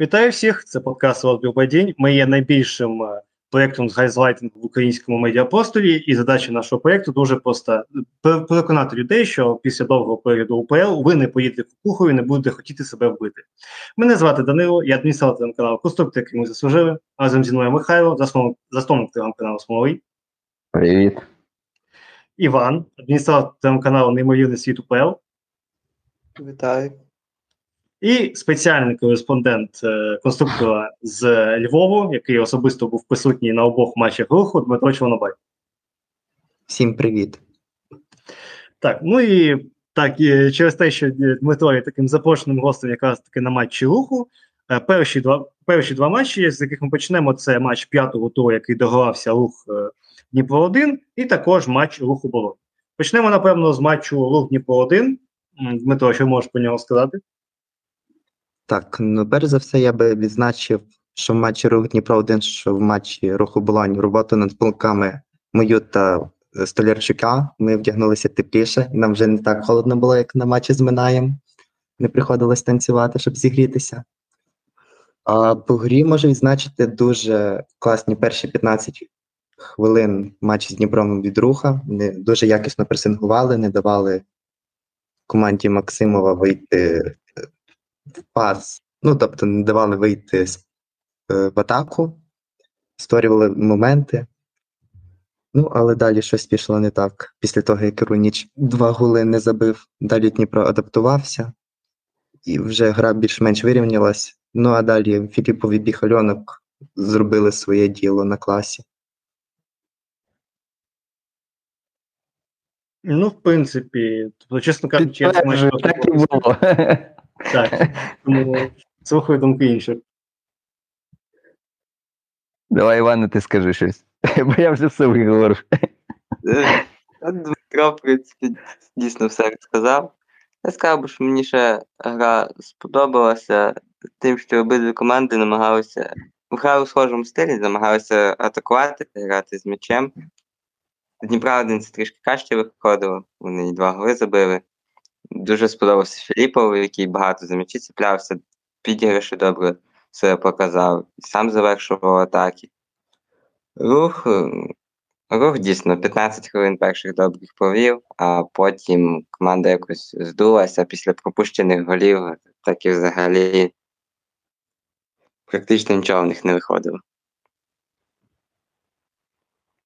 Вітаю всіх! Це подкаст «Розбір день». Ми є найбільшим е, проєктом з гайзлайтингу в українському медіапросторі, і задача нашого проєкту дуже проста: переконати людей, що після довгого періоду УПЛ ви не поїдете кукухою і не будете хотіти себе вбити. Мене звати Данило, я адміністратор телеграм-каналу Конструктор, який ми заслужили. Разом зі мною Михайло, засновник, засновник телеграм-каналу Смоловий. Привіт. Іван, адміністратор телеграм-каналу Неймовірний світ УПЛ. Вітаю. І спеціальний кореспондент е, конструктора з Львову, який особисто був присутній на обох матчах руху, Дмитро Чорнобай. Всім привіт. Так, ну і так, і через те, що Дмитро є таким запрошеним гостем якраз таки на матчі руху. Е, перші два перші два матчі, з яких ми почнемо, це матч п'ятого туру, який догрався рух е, Дніпро 1 і також матч руху Болон. Почнемо, напевно, з матчу рух Дніпро 1 Дмитро, що можеш про нього сказати? Так, ну перш за все, я би відзначив, що в матчі рух Дніпро 1 що в матчі руху Болонь роботу над полками мою та Столярчука. Ми вдягнулися тепліше, нам вже не так холодно було, як на матчі з Минаєм. Не приходилось танцювати, щоб зігрітися. А по грі можу відзначити дуже класні перші 15 хвилин матчі з Дніпром від руха. Вони дуже якісно пресингували, не давали команді Максимова вийти в пас, ну тобто не давали вийти е, в атаку, створювали моменти. Ну, але далі щось пішло не так. Після того, як Руніч два голи не забив, далі Дніпро адаптувався, і вже гра більш-менш вирівнялась. Ну а далі Філіпові Біхальонок зробили своє діло на класі. Ну, в принципі, тобто, чесно кажучи, я думаю, що так і було. Так, тому слухаю думки інших. Давай, Іване, ти скажи щось. Бо я вже все виговорив. Е, Дмитро, в принципі, дійсно все сказав. Я сказав, що мені ще гра сподобалася тим, що обидві команди намагалися грали у схожому стилі, намагалися атакувати, грати з м'ячем. Дніпра один це трішки краще виходило, вони два голи забили. Дуже сподобався Філіпов, який багато за цеплявся, підіграші добре себе показав, сам завершував атаки. Рух рух дійсно 15 хвилин перших добрих провів, а потім команда якось здулася після пропущених голів, так і взагалі практично нічого в них не виходило.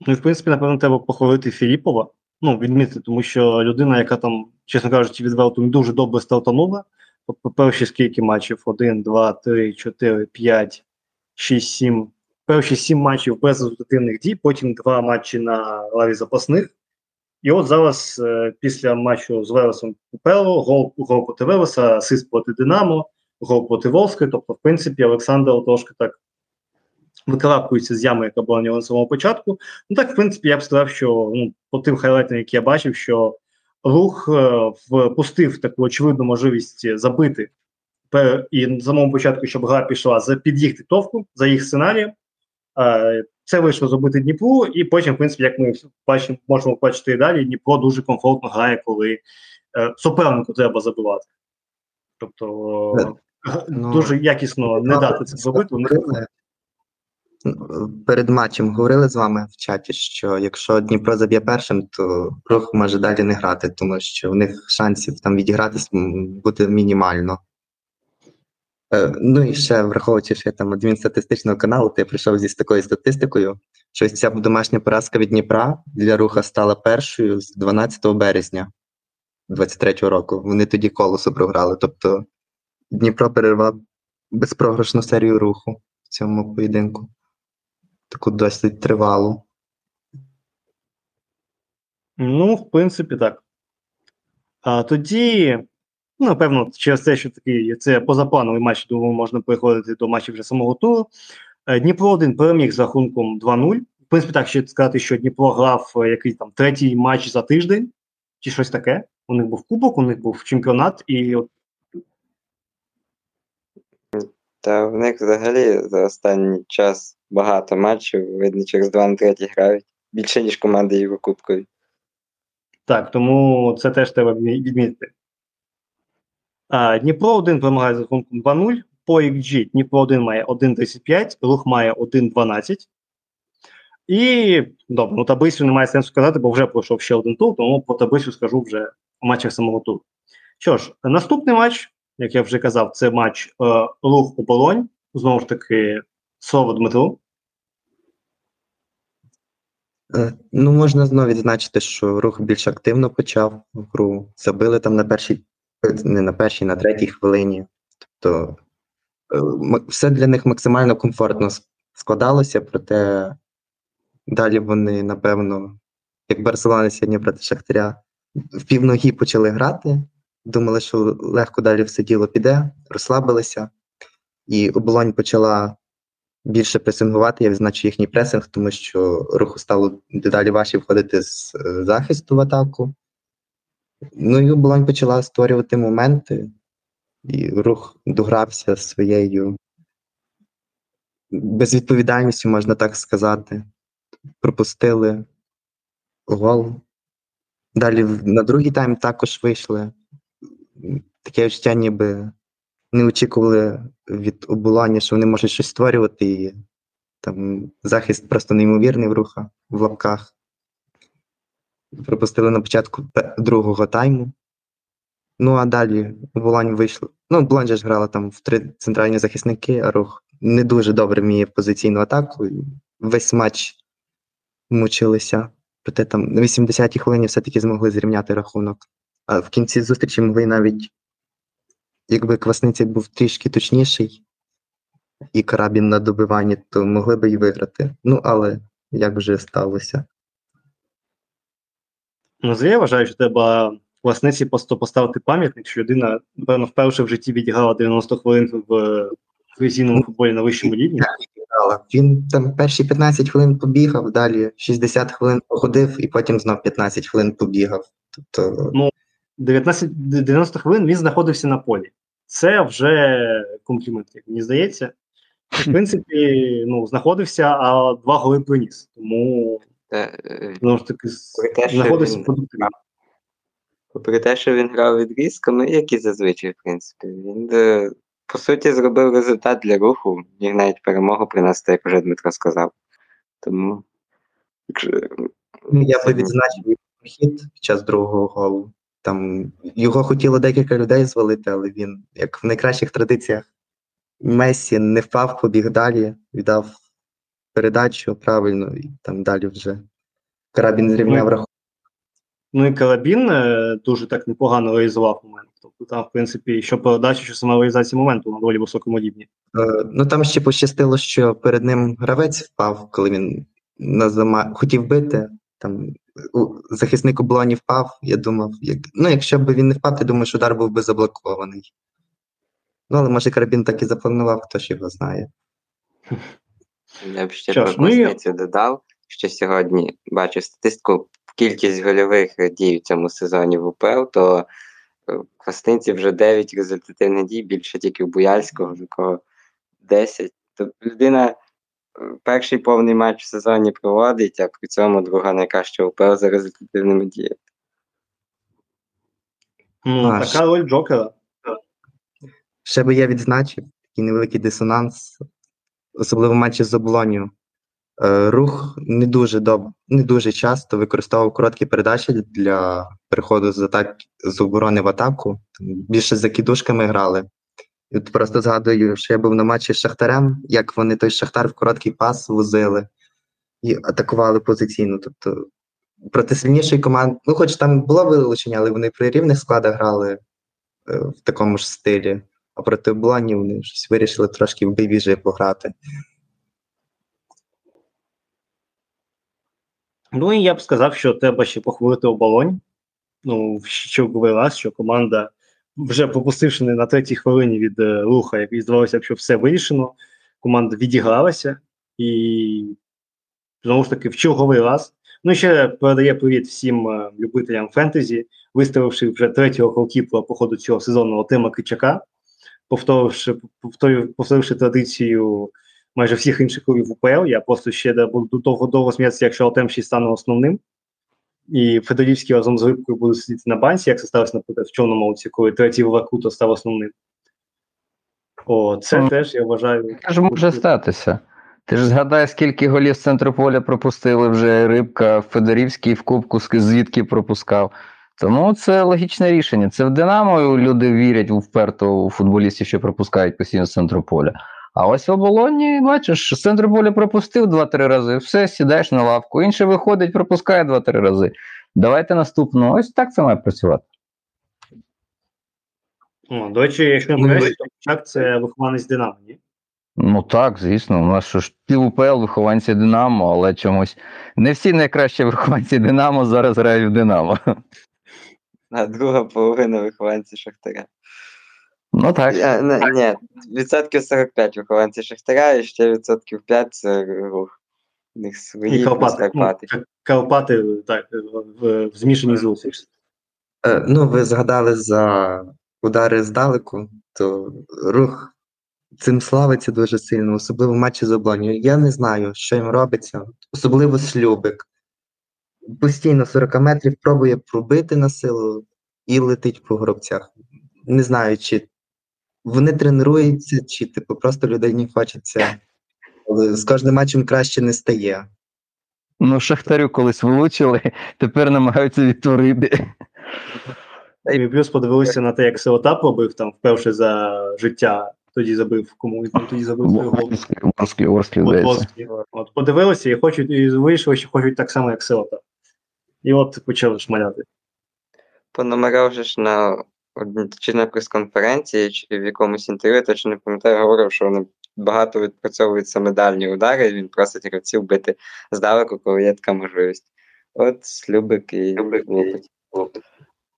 Ну, в принципі, напевно, треба похвалити Філіпова. Ну, відмітити, тому що людина, яка там, чесно кажучи, відверто не дуже добре стартанула. Перші скільки матчів? Один, два, три, чотири, п'ять, шість, сім. Перші сім матчів без результативних дій, потім два матчі на лаві запасних. І от зараз, е, після матчу з Вересом Пело, гол, гол проти Вереса, асист проти Динамо, гол проти Волської. Тобто, в принципі, Олександр трошки так викарабкується з ями, яка була в нього на самому початку. Ну так, в принципі, я б сказав, що ну, по тим хайлайтам, які я бачив, що рух е, впустив таку очевидну можливість забити і на самому початку, щоб гра пішла за під їх диктовку, за їх сценарієм. Е, це вийшло зробити Дніпру, і потім, в принципі, як ми бачимо, можемо бачити і далі, Дніпро дуже комфортно грає, коли е, супернику треба забивати. Тобто е, ну, дуже якісно не дати це зробити. У перед матчем говорили з вами в чаті, що якщо Дніпро заб'є першим, то рух може далі не грати, тому що в них шансів там відігратись буде мінімально. Е, ну і ще враховуючи, що я там адмін статистичного каналу, то я прийшов зі такою статистикою, що ця домашня поразка від Дніпра для руха стала першою з 12 березня 23-го року. Вони тоді колосу програли. Тобто Дніпро перервав безпрограшну серію руху в цьому поєдинку таку досить тривалу. Ну, в принципі, так. А тоді, ну, напевно, через те, що такий це позаплановий матч, думаю, можна переходити до матчів вже самого туру. Е, Дніпро 1 переміг з рахунком 2-0. В принципі, так ще сказати, що Дніпро грав е, якийсь там третій матч за тиждень, чи щось таке. У них був кубок, у них був чемпіонат, і от та в них взагалі за останній час багато матчів, видно, через 2 на 3 грають. Більше, ніж команди Єврокубкові. Так, тому це теж треба відмітити. А, Дніпро один перемагає з рахунком 2-0. по XG Дніпро 1 має 1.35, рух має 1.12. І добре, ну таблицю немає сенсу казати, бо вже пройшов ще один тур, тому по таблицю скажу вже в матчах самого туру. Що ж, наступний матч, як я вже казав, це матч е, рух оболонь. Знову ж таки, слово Дмитру. Е, Ну, можна знову відзначити, що рух більш активно почав гру. Забили там на першій, не на першій, на третій хвилині. Тобто е, все для них максимально комфортно складалося, проте далі вони, напевно, як Барселона сьогодні проти Шахтаря, в півногі почали грати. Думали, що легко далі все діло піде, розслабилися. І оболонь почала більше пресингувати, я відзначу їхній пресинг, тому що руху стало дедалі важче входити з е, захисту в атаку. Ну і оболонь почала створювати моменти, і рух догрався своєю безвідповідальністю, можна так сказати. Пропустили гол. Далі на другий тайм також вийшли. Таке відчуття, ніби не очікували від оболоні, що вони можуть щось створювати. І там захист просто неймовірний в руха в лапках. Пропустили на початку другого тайму. Ну а далі Оболонь вийшло. Ну, же ж грала там в три центральні захисники, а рух не дуже добре вміє позиційну атаку. Весь матч мучилися. Проте там на 80-й хвилині все-таки змогли зрівняти рахунок. А в кінці зустрічі могли навіть якби Квасниця був трішки точніший і карабін на добиванні, то могли би і виграти. Ну, але як вже сталося. Ну, я вважаю, що треба власниці просто поставити пам'ятник, що людина, напевно, вперше в житті відіграла 90 хвилин в професійному футболі на вищому рівні. Він там перші 15 хвилин побігав, далі 60 хвилин походив і потім знов 15 хвилин побігав. Тобто, 19, 90 хвилин він знаходився на полі. Це вже комплімент, як мені здається. В принципі, ну, знаходився, а два голи приніс. Тому, е, знову ж таки, знаходився він- продуктивно. Попри те, що він грав відрізками, як і зазвичай, в принципі, він е, по суті зробив результат для руху, міг навіть перемогу принести, як вже Дмитро сказав. Тому якщо- ну, я би відзначив хід під час другого голу. Там його хотіло декілька людей звалити, але він, як в найкращих традиціях, Месі не впав, побіг далі, віддав передачу правильно, і там далі вже карабін зрівняв Ну, рахунок. Ну і Карабін е, дуже так непогано реалізував момент. Тобто там, в принципі, що передача, що сама реалізація моменту на доволі високому рівні. Е, Ну там ще пощастило, що перед ним гравець впав, коли він на зама... хотів бити. Там захисник облоні впав. Я думав, як... ну якщо б він не впав, я думаю, що удар був би заблокований. Ну, але може карабін так і запланував, хто ж його знає. Я б ще про ну Квасницю додав, що сьогодні бачу статистику, кількість гольових дій в цьому сезоні в УПЛ, то е, в Квасниці вже 9 результативних дій, більше тільки в Буяльського, в якого 10. Тобто людина перший повний матч в сезоні проводить, а при цьому друга найкраща УПЛ за результативними діями. Ну, така роль Джокера. Ще би я відзначив такий невеликий дисонанс, особливо в матчі з облонію. Е, Рух не дуже доб... не дуже часто використовував короткі передачі для переходу з атак з оборони в атаку. Більше за кідушками грали. От просто згадую, що я був на матчі з Шахтарем, як вони той Шахтар в короткий пас возили і атакували позиційно. Тобто проти сильнішої команди, ну хоч там було вилучення, але вони при рівних складах грали е, в такому ж стилі. А проти Облоні вони щось вирішили трошки в бейвіжі пограти. Ну і я б сказав, що треба ще похвалити оболонь. Ну, черговий раз, що команда, вже пропустивши на третій хвилині від е, руха, який здавалося, б, що все вирішено, команда відігралася і знову ж таки в черговий раз. Ну і ще передає привіт всім е, любителям фентезі, виставивши вже третього голкіпера по ходу цього сезонного Тима Кичака, повторивши, повторив, повторивши традицію майже всіх інших клубів УПЛ. Я просто ще буду довго довго сміятися, якщо Алтем ще стане основним. І Федорівський разом з Рибкою будуть сидіти на банці, як це сталося, наприклад, в чорному оці, коли третій Вакуто став основним. О, це Ну, теж я вважаю. Це ж може статися. Ти ж згадай, скільки голів з центру поля пропустили вже Рибка, Федорівський в Кубку, звідки пропускав. Тому це логічне рішення. Це в Динамо люди вірять у вперто у футболістів, що пропускають постійно з центру поля. А ось в оболоні, бачиш, з центру поля пропустив 2-3 рази, все, сідаєш на лавку. Інший виходить, пропускає 2-3 рази. Давайте наступну. Ось так це має працювати. О, до речі, якщо не Ну, Чак це вихованець Динамо, ні? Ну так, звісно, у нас що ж пів УПЛ вихованці Динамо, але чомусь не всі найкращі вихованці Динамо зараз грають в Динамо. А друга половина вихованці Шахтаря. Ну так. Я, ні, відсотків 45 вихованці Шахтаря, і ще відсотків 5 це рух. У них свої І Карпати. Ну, Карпати. Так, в, в, в змішаній зустрічі. Е, Ну, ви згадали за удари здалеку, то рух цим славиться дуже сильно, особливо в матчі з Облонію. Я не знаю, що їм робиться, особливо Слюбик. Постійно 40 метрів пробує пробити на силу і летить по гробцях. Не знаю, чи вони тренуються, чи типу просто людині хочеться. Але з кожним матчем краще не стає. Ну, Шахтарю колись вилучили, тепер намагаються відтворити. І плюс подивилися на те, як Силота пробив там вперше за життя. Тоді забив кому він тоді забив той гол. Орський, Орський, Орський, От, подивилися і хочуть, і вийшли, що хочуть так само, як Силота. І от почали шмаляти. Пономарьов же ж на чи на прес-конференції, чи в якомусь інтерв'ю, точно не пам'ятаю, говорив, що вони багато відпрацьовують саме дальні удари, і він просить гравців бити здалеку, коли є така можливість. От Слюбик і хлопець.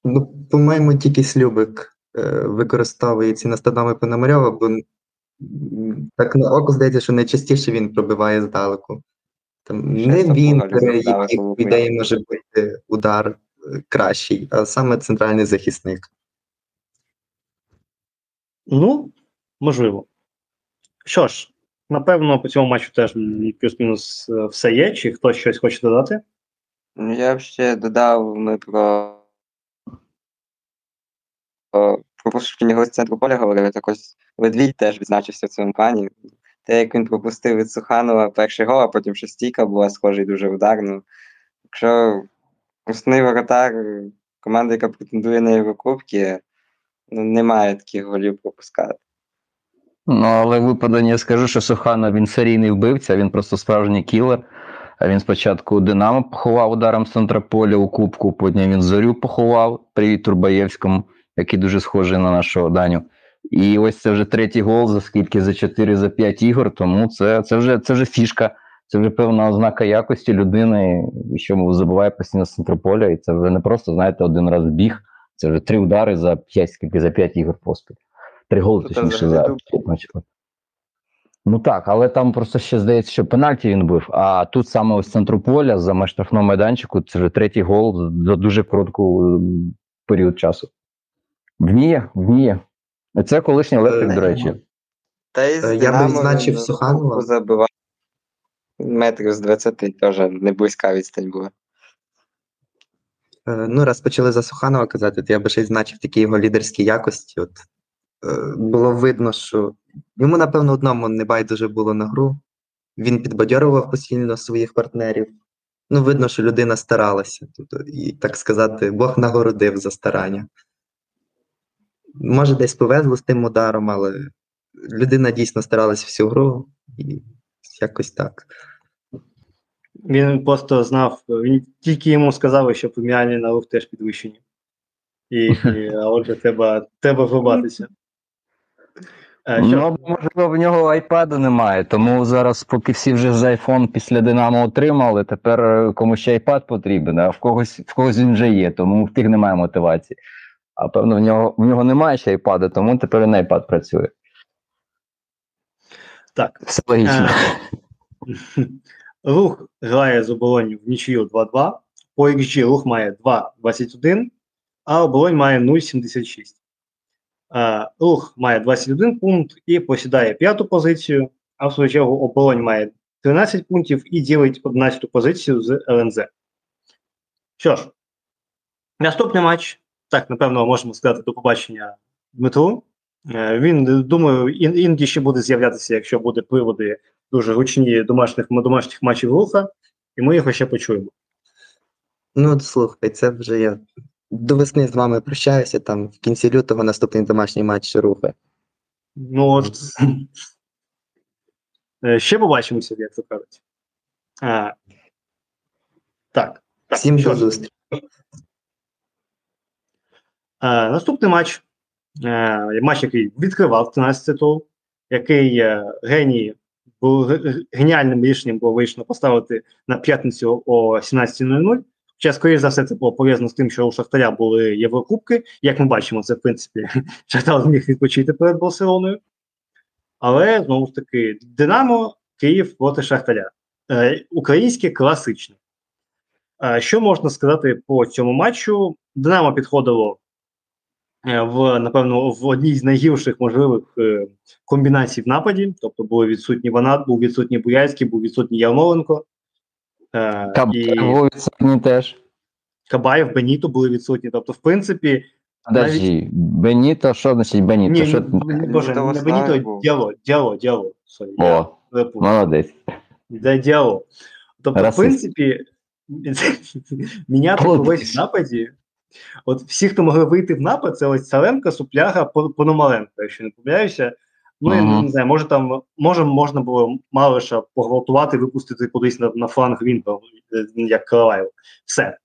Ну, по-моєму, тільки Слюбик е, використовує ці настанови Пономарьова, бо так на око здається, що найчастіше він пробиває здалеку. Там не він, яких ідеї може бути удар е, кращий, а саме центральний захисник. Ну, можливо. Що ж, напевно, по цьому матчу теж плюс-мінус е, все є. Чи хтось щось хоче додати? Ну, я б ще додав, ми про, про пропущення голів з центру поля говорили, так ось Ледвідь теж відзначився в цьому плані. Те, як він пропустив від Суханова перший гол, а потім ще стійка була схожий дуже удар. Ну, якщо основний воротар команди, яка претендує на Єврокубки, ну, не має таких голів пропускати. Ну, але в випаденні я скажу, що Суханов він серійний вбивця, він просто справжній кілер. А він спочатку Динамо поховав ударом з центра поля у Кубку, потім він Зорю поховав. Привіт Турбаєвському, який дуже схожий на нашого Даню. І ось це вже третій гол за скільки за 4 за 5 ігор. Тому це, це, вже, це вже фішка, це вже певна ознака якості людини, що забуває постійно з центру поля. І це вже не просто, знаєте, один раз біг. Це вже три удари за 5, скільки за 5 ігор поспіль. Три голи, Тут точніше, за дуб. 5 матчів. Ну так, але там просто ще здається, що пенальті він бив. А тут саме ось з центру поля за меж штрафного майданчику це вже третій гол за дуже коротку період часу. Вміє, вміє. Це колишній електрик, до речі. Та й Е, я би Динамо відзначив Суханова. Забивав метрів з 20, теж не близька відстань була. Е, Ну, раз почали за Суханова казати, то я би ще й значив такі його лідерські якості. От, е, було видно, що йому, напевно, одному не байдуже було на гру. Він підбадьорував постійно своїх партнерів. Ну, видно, що людина старалася. Тобто, і, так сказати, Бог нагородив за старання. Може, десь повезло з тим ударом, але людина дійсно старалась всю гру, і якось так. Він просто знав, він тільки йому сказали, що преміальний налог теж підвищені. І, і а отже, треба, треба врубатися. Е, що? Ну, або, можливо, в нього айпаду немає, тому зараз, поки всі вже з iPhone після Динамо отримали, тепер е, комусь ще айпад потрібен, а в когось, в когось він вже є, тому в тих немає мотивації. А певно, в нього, в нього немає ще айпада, тому тепер і на iPad працює. Так. Все логічно. Рух грає з оборонню в нічию 2-2. По XG рух має 2,21, а оборонь має 0,76. Е, Рух має 21 пункт і посідає п'яту позицію, а в свою чергу оборонь має 13 пунктів і ділить 11 позицію з ЛНЗ. Що ж, наступний матч. Так, напевно, можемо сказати до побачення Дмитру. Е, Він, думаю, ін- іноді ще буде з'являтися, якщо буде приводи дуже гучні домашніх, домашніх матчів руха, і ми його ще почуємо. Ну, слухай, це вже я до весни з вами прощаюся, там в кінці лютого наступний домашній матч рухи. Ну, от, е, ще побачимося, як то кажуть. А, так. так. Всім до зустрічі. Е, наступний матч. Е, матч, який відкривав 13 тул, який е, ге- геніальним рішенням було вийшло поставити на п'ятницю о 17.00. Хоча, скоріш за все, це було пов'язано з тим, що у Шахтаря були Єврокубки. Як ми бачимо, це в принципі Шахтар зміг відпочити перед Барселоною. Але знову ж таки, Динамо, Київ проти Шахтаря. Е, українське класичне. Е, що можна сказати по цьому матчу? Динамо підходило в, напевно, в одній з найгірших можливих е, комбінацій в нападі. Тобто були відсутні Ванат, був відсутній Буяйський, був відсутній Ярмоленко. Е, і Кабаєв відсутні теж. Кабаєв, Беніто були відсутні. Тобто, в принципі, навіть- Беніто, що значить Беніто? ні, що... ні, боже, Того не Беніто, діло, діло, діло. Я О, перепутав. молодець. Де діло. Тобто, в принципі, міняти когось в нападі. От всі, хто могли вийти в напад, це ось Саленко, Супляга, Пон- Пономаренко, якщо не помиляюся. Ну, я не знаю, може там може можна було Малиша погвалтувати, випустити кудись на, на фланг Вінга, е, як Караваєв. Все.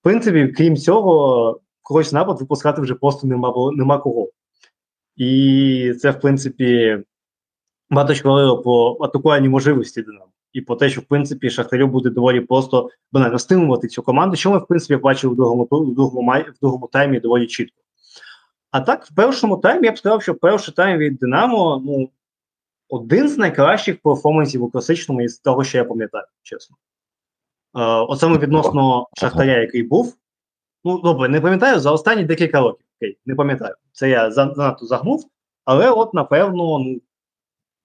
В принципі, крім цього, когось напад випускати вже просто нема, нема кого. І це, в принципі, багато говорило про атакувальні можливості Динамо. І про те, що в принципі Шахтарю буде доволі просто банально стимувати цю команду, що ми в принципі бачили в другому в другому в другому таймі доволі чітко. А так, в першому таймі я б сказав, що перший тайм від Динамо ну, один з найкращих перформансів у класичному із того, що я пам'ятаю, чесно. Е, от саме відносно Шахтаря, який був. Ну, добре, не пам'ятаю за останні декілька років. Окей, не пам'ятаю. Це я занадто загнув, але от, напевно, ну,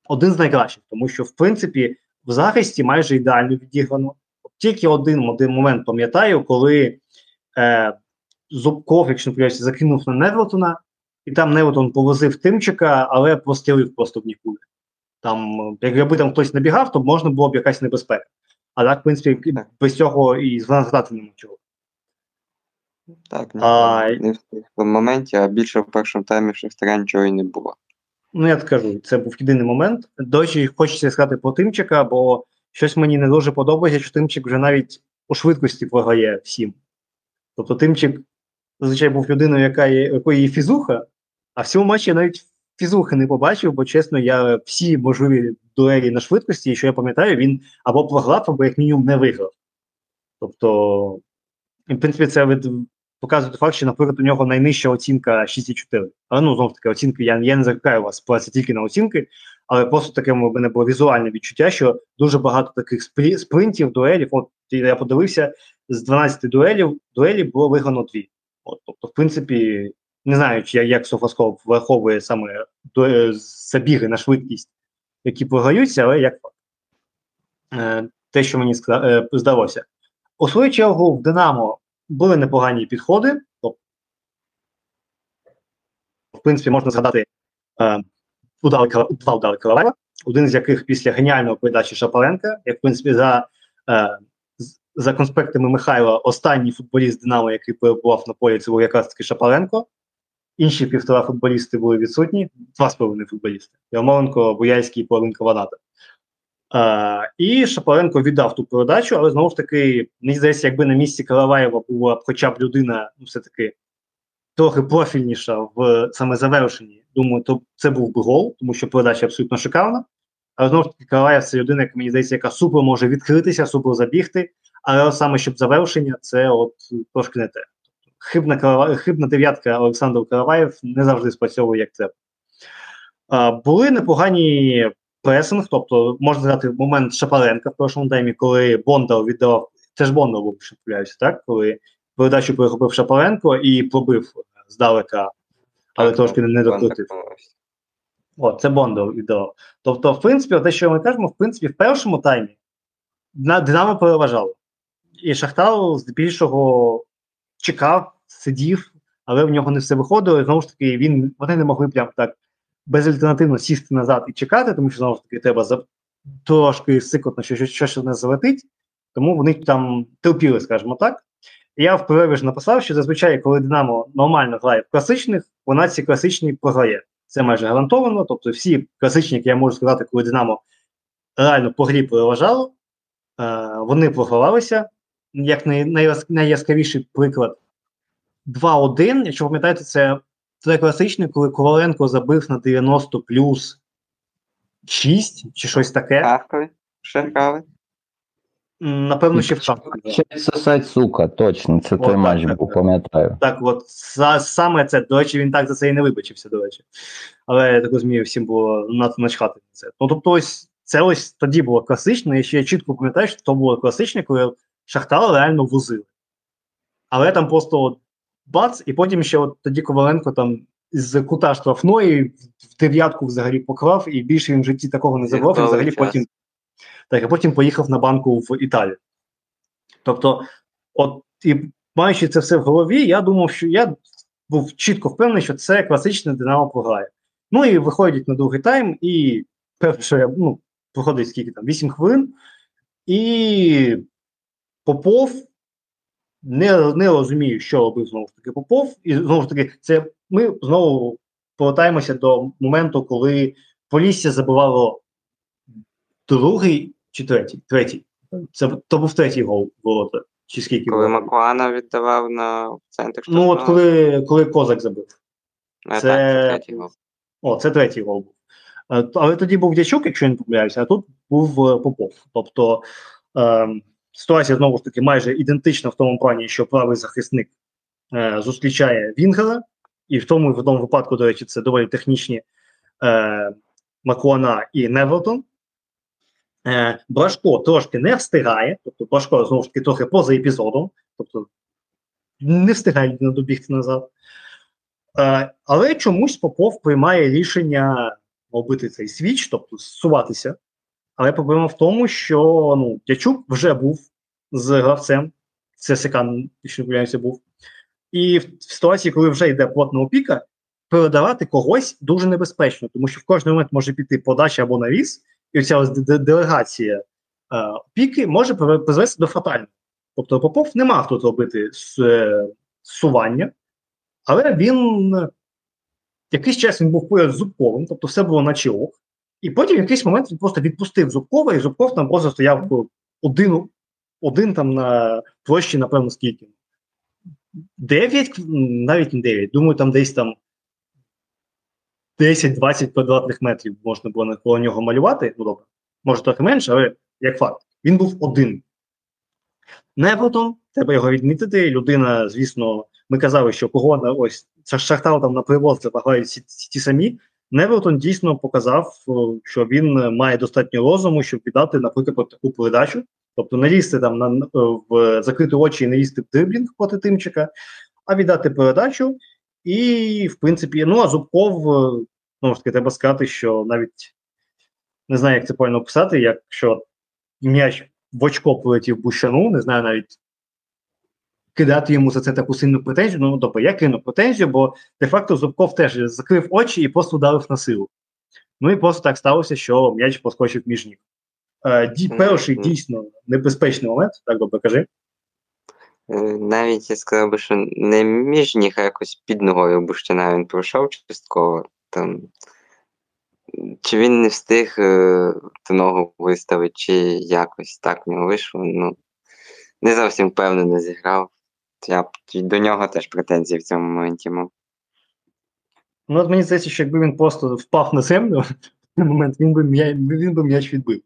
один з найкращих, тому що, в принципі, в захисті майже ідеально відіграно. Тільки один, один момент пам'ятаю, коли е, Зубков, якщо не помиляюся, закинув на Невертона, і там Невертон повозив Тимчика, але прострілив просто в нікуди. Там, якби там хтось набігав, то можна було б якась небезпека. А так, в принципі, Так. без цього і згадати нема чого. Так, ні, А, не в в моменті, а більше в першому таймі Шахтаря нічого і не було. Ну, я скажу, це був єдиний момент. До речі, хочеться сказати про Тимчика, бо щось мені не дуже подобається, що Тимчик вже навіть у швидкості програє всім. Тобто Тимчик зазвичай був людиною, яка є, якої є фізуха, а в цьому матчі я навіть фізухи не побачив, бо чесно, я всі можливі дуелі на швидкості, і що я пам'ятаю, він або програв, або як мінімум не виграв. Тобто, в принципі, це від, показує той факт, що, наприклад, у нього найнижча оцінка 6,4. Але ну, знову ж таки, оцінки, я, я не закликаю вас спиратися тільки на оцінки, але просто таке в мене було візуальне відчуття, що дуже багато таких спрі- спринтів, дуелів. От я подивився, з 12 дуелів дуелі було виграно дві. От, тобто, в принципі, не знаю, чи я- як Софоскоп враховує саме дуе- забіги на швидкість, які програються, але як факт. Е, те, що мені е, здалося. У свою чергу в Динамо були непогані підходи. Тобто, в принципі, можна згадати е, Кара- два удари Караваєва, один з яких після геніальної передачі Шапаренка, як в принципі за, е, за конспектами Михайла, останній футболіст Динамо, який перебував на полі, це був якраз таки Шапаренко. Інші півтора футболісти були відсутні, два з половиною футболісти: Ярмоленко, Буяйський і половинка Ваната. Е, і Шапаренко віддав ту передачу, але знову ж таки, мені здається, якби на місці Караваєва була б хоча б людина, ну все-таки трохи профільніша в саме завершенні, думаю, то це був би гол, тому що передача абсолютно шикарна. Але знову ж таки, Караваєв це людина, яка мені здається, яка супер може відкритися, супер забігти. Але саме щоб завершення, це от трошки не те. Хибна, Карава... Хибна дев'ятка Олександр Караваєв не завжди спрацьовує як треба. Були непогані пресинг, тобто можна згадати момент Шапаренка в першому таймі, коли Бондар віддавав, це ж Бондар був, що помиляюся, так? Коли передачу перехопив Шапаренко і пробив здалека, але Так, трошки не докрутив. О, це Бондар віддавав. Тобто, в принципі, те, що ми кажемо, в принципі, в першому таймі на Динамо переважало. І Шахтар здебільшого чекав, сидів, але в нього не все виходило. І знову ж таки, він вони не могли прям так безальтернативно сісти назад і чекати, тому що знову ж таки треба за трошки сикотно, що щось щось не залетить. Тому вони там терпіли, скажімо так. Я в перерві ж написав, що зазвичай, коли Динамо нормально грає в класичних, вона ці класичні програє. Це майже гарантовано. Тобто, всі класичні, які я можу сказати, коли Динамо реально по грі переважало, е, вони програвалися. Як най, найяс- найяскравіший приклад 2-1. Якщо пам'ятаєте, це це класичний, коли Коваленко забив на 90 плюс 6 чи щось таке. Харкові. Ще Напевно, ще в Харкові. Ще сосать, сука, точно, це той матч був, пам'ятаю. Так, от за, саме це, до речі, він так за це і не вибачився, до речі. Але я так розумію, всім було начхати на це. Ну, тобто, ось це ось тоді було класично, і ще я чітко пам'ятаю, що то було класичне, коли Шахтар реально возили. Але там просто от бац, і потім ще от тоді Коваленко там з кута штрафної в дев'ятку взагалі поклав, і більше він в житті такого не забував, і взагалі час. потім. Так, а потім поїхав на банку в Італію. Тобто, от і маючи це все в голові, я думав, що я був чітко впевнений, що це класичне Динамо програє. Ну і виходять на другий тайм, і певно, що я ну, проходить скільки там, 8 хвилин, і Попов не, не розумію, що робив знову ж таки Попов. І знову ж таки, це ми знову повертаємося до моменту, коли Полісся забивало другий чи третій. Третій. Це то був третій гол ворота. Чи скільки Коли було? Макуана віддавав на центр Ну, от коли, коли Козак забив. А, це- так, це третій гол. О, це третій гол був. Е, Але тоді був Дячук, якщо я не помиляюся, а тут був е, Попов. Тобто е, ситуація знову ж таки майже ідентична в тому плані, що правий захисник е, зустрічає Вінгера, і в тому в тому випадку, до речі, це доволі технічні е, Макуана і Невертон. Е, Брашко трошки не встигає, тобто Брашко знову ж таки трохи поза епізодом, тобто не встигає добігти назад. Е, але чомусь Попов приймає рішення робити цей свіч, тобто зсуватися. Але проблема в тому, що ну, Дячук вже був з гравцем, ЦСК, якщо не помиляюся, був. І в, ситуації, коли вже йде плотна опіка, передавати когось дуже небезпечно, тому що в кожний момент може піти подача або навіс, і ця ось делегація е, опіки може призвести до фатального. Тобто Попов не мав тут робити е, сування, але він е, якийсь час він був поряд з Зубковим, тобто все було наче ок. І потім в якийсь момент він просто відпустив Зубкова, і Зубков там просто стояв один, один там на площі, напевно, скільки. 9, навіть не 9, думаю, там десь там 10-20 квадратних метрів можна було навколо нього малювати. Ну добре, може трохи менше, але як факт, він був один. Невертон, треба його відмітити. Людина, звісно, ми казали, що кого ось Ша- Шахтар там на привоз грають всі ті самі. Невертон дійсно показав, що він е, має достатньо розуму, щоб віддати, наприклад, таку передачу. Тобто не лізти там на, е, в закриті очі і не лізти в дриблінг проти Тимчика, а віддати передачу. І, в принципі, ну а Зубков, е, знову ж таки, треба сказати, що навіть не знаю, як це правильно описати, якщо м'яч в очко полетів Бущану, не знаю навіть кидати йому за це таку сильну претензію. Ну, тобто я кину претензію, бо де-факто Зубков теж закрив очі і просто ударив на силу. Ну і просто так сталося, що м'яч поскочив між ніг. Е, ді, перший дійсно небезпечний момент, так добре кажи. Е, Навіть я сказав би, що не між ніг, а якось під ногою Бущина він пройшов частково. Там. Чи він не встиг е, ту ногу виставити, чи якось так нього вийшло. Ну, не зовсім впевнено зіграв. Я б до нього теж претензії в цьому моменті мав. Ну, от мені здається, що якби він просто впав на землю в той момент, він би м'яч, він би м'яч відбив.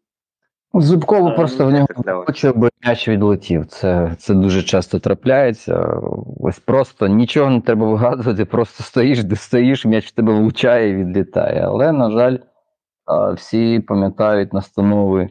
Зубково Е, просто в ну, нього хоче, аби м'яч відлетів. Це, це дуже часто трапляється. Ось просто нічого не треба вигадувати, просто стоїш, де стоїш, м'яч в тебе влучає і відлітає. Але, на жаль, всі пам'ятають настанови,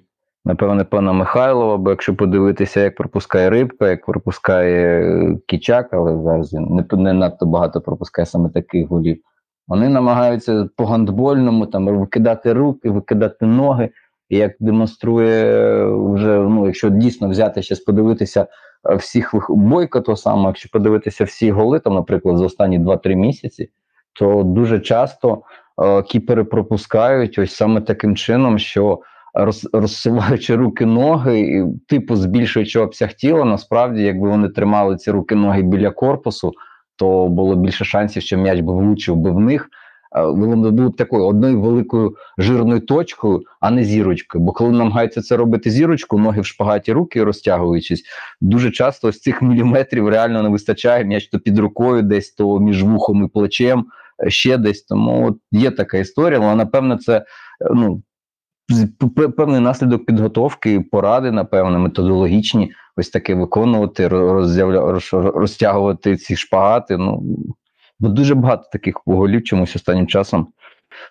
напевне, пана Михайлова, бо якщо подивитися, як пропускає рибка, як пропускає е, Кічак, але зараз він не, не надто багато пропускає саме таких голів. Вони намагаються по гандбольному там викидати руки, викидати ноги. І як демонструє вже, ну, якщо дійсно взяти ще подивитися е, всіх бойка, то саме, якщо подивитися всі голи, там, наприклад, за останні 2-3 місяці, то дуже часто е, кіпери пропускають ось саме таким чином, що роз, розсуваючи руки ноги, і, типу збільшуючи обсяг тіла, насправді, якби вони тримали ці руки ноги біля корпусу, то було більше шансів, що м'яч би влучив би в них. Е, Вони були такою одною великою жирною точкою, а не зірочкою. Бо коли намагаються це робити зірочку, ноги в шпагаті руки розтягуючись, дуже часто ось цих міліметрів реально не вистачає. М'яч то під рукою, десь то між вухом і плечем, е, ще десь. Тому от є така історія, але напевно, це е, ну. Певний наслідок підготовки, поради, напевно, методологічні, ось таке виконувати, роззявля- розтягувати ці шпагати. Ну бо дуже багато таких голів чомусь останнім часом.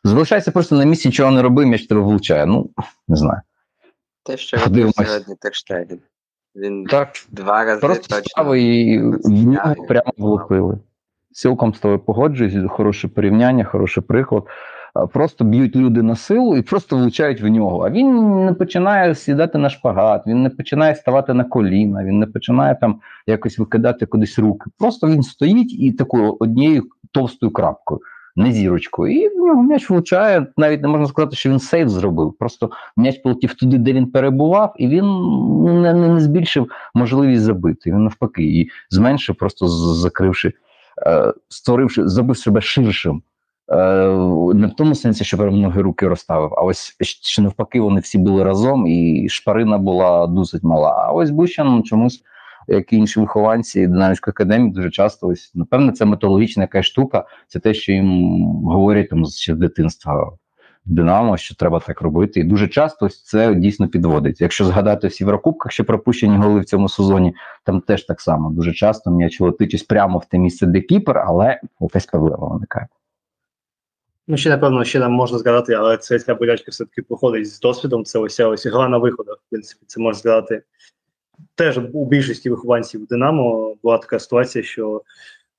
Залишається просто на місці, нічого не робив, м'яч тебе влучає. Ну, не знаю. Те, що робив сьогодні Терштеген. Він Так, два рази просто точно. і в нього прямо влупили. Цілком з тобою погоджуюсь, хороше порівняння, хороший приклад. А, Просто б'ють люди на силу і просто влучають в нього. А він не починає сідати на шпагат, він не починає ставати на коліна, він не починає там якось викидати кудись руки. Просто він стоїть і такою однією товстою крапкою, не зірочкою. І в нього м'яч влучає. Навіть не можна сказати, що він сейв зробив. Просто м'яч полетів туди, де він перебував, і він не, не, не збільшив можливість забити. Він навпаки, і зменшив, просто закривши, е, створивши, зробив себе ширшим. Е, не в тому сенсі, що прям ноги руки розставив, а ось що навпаки, вони всі були разом, і шпарина була досить мала. А ось Бущан чомусь, як і інші вихованці динамівської академії, дуже часто ось напевне, це методологічна якась штука. Це те, що їм говорять там ще з дитинства Динамо, що треба так робити. І дуже часто ось це дійсно підводить. Якщо згадати всі в Єврокубках, що пропущені голи в цьому сезоні, там теж так само. Дуже часто м'яч летить прямо в те місце, де кіпер, але якась проблема виникає. Ну, ще, напевно, ще нам можна згадати, але це ця болячка все-таки проходить з досвідом. Це ось ось гра на виходах. В принципі, це можна згадати. Теж у більшості вихованців Динамо була така ситуація, що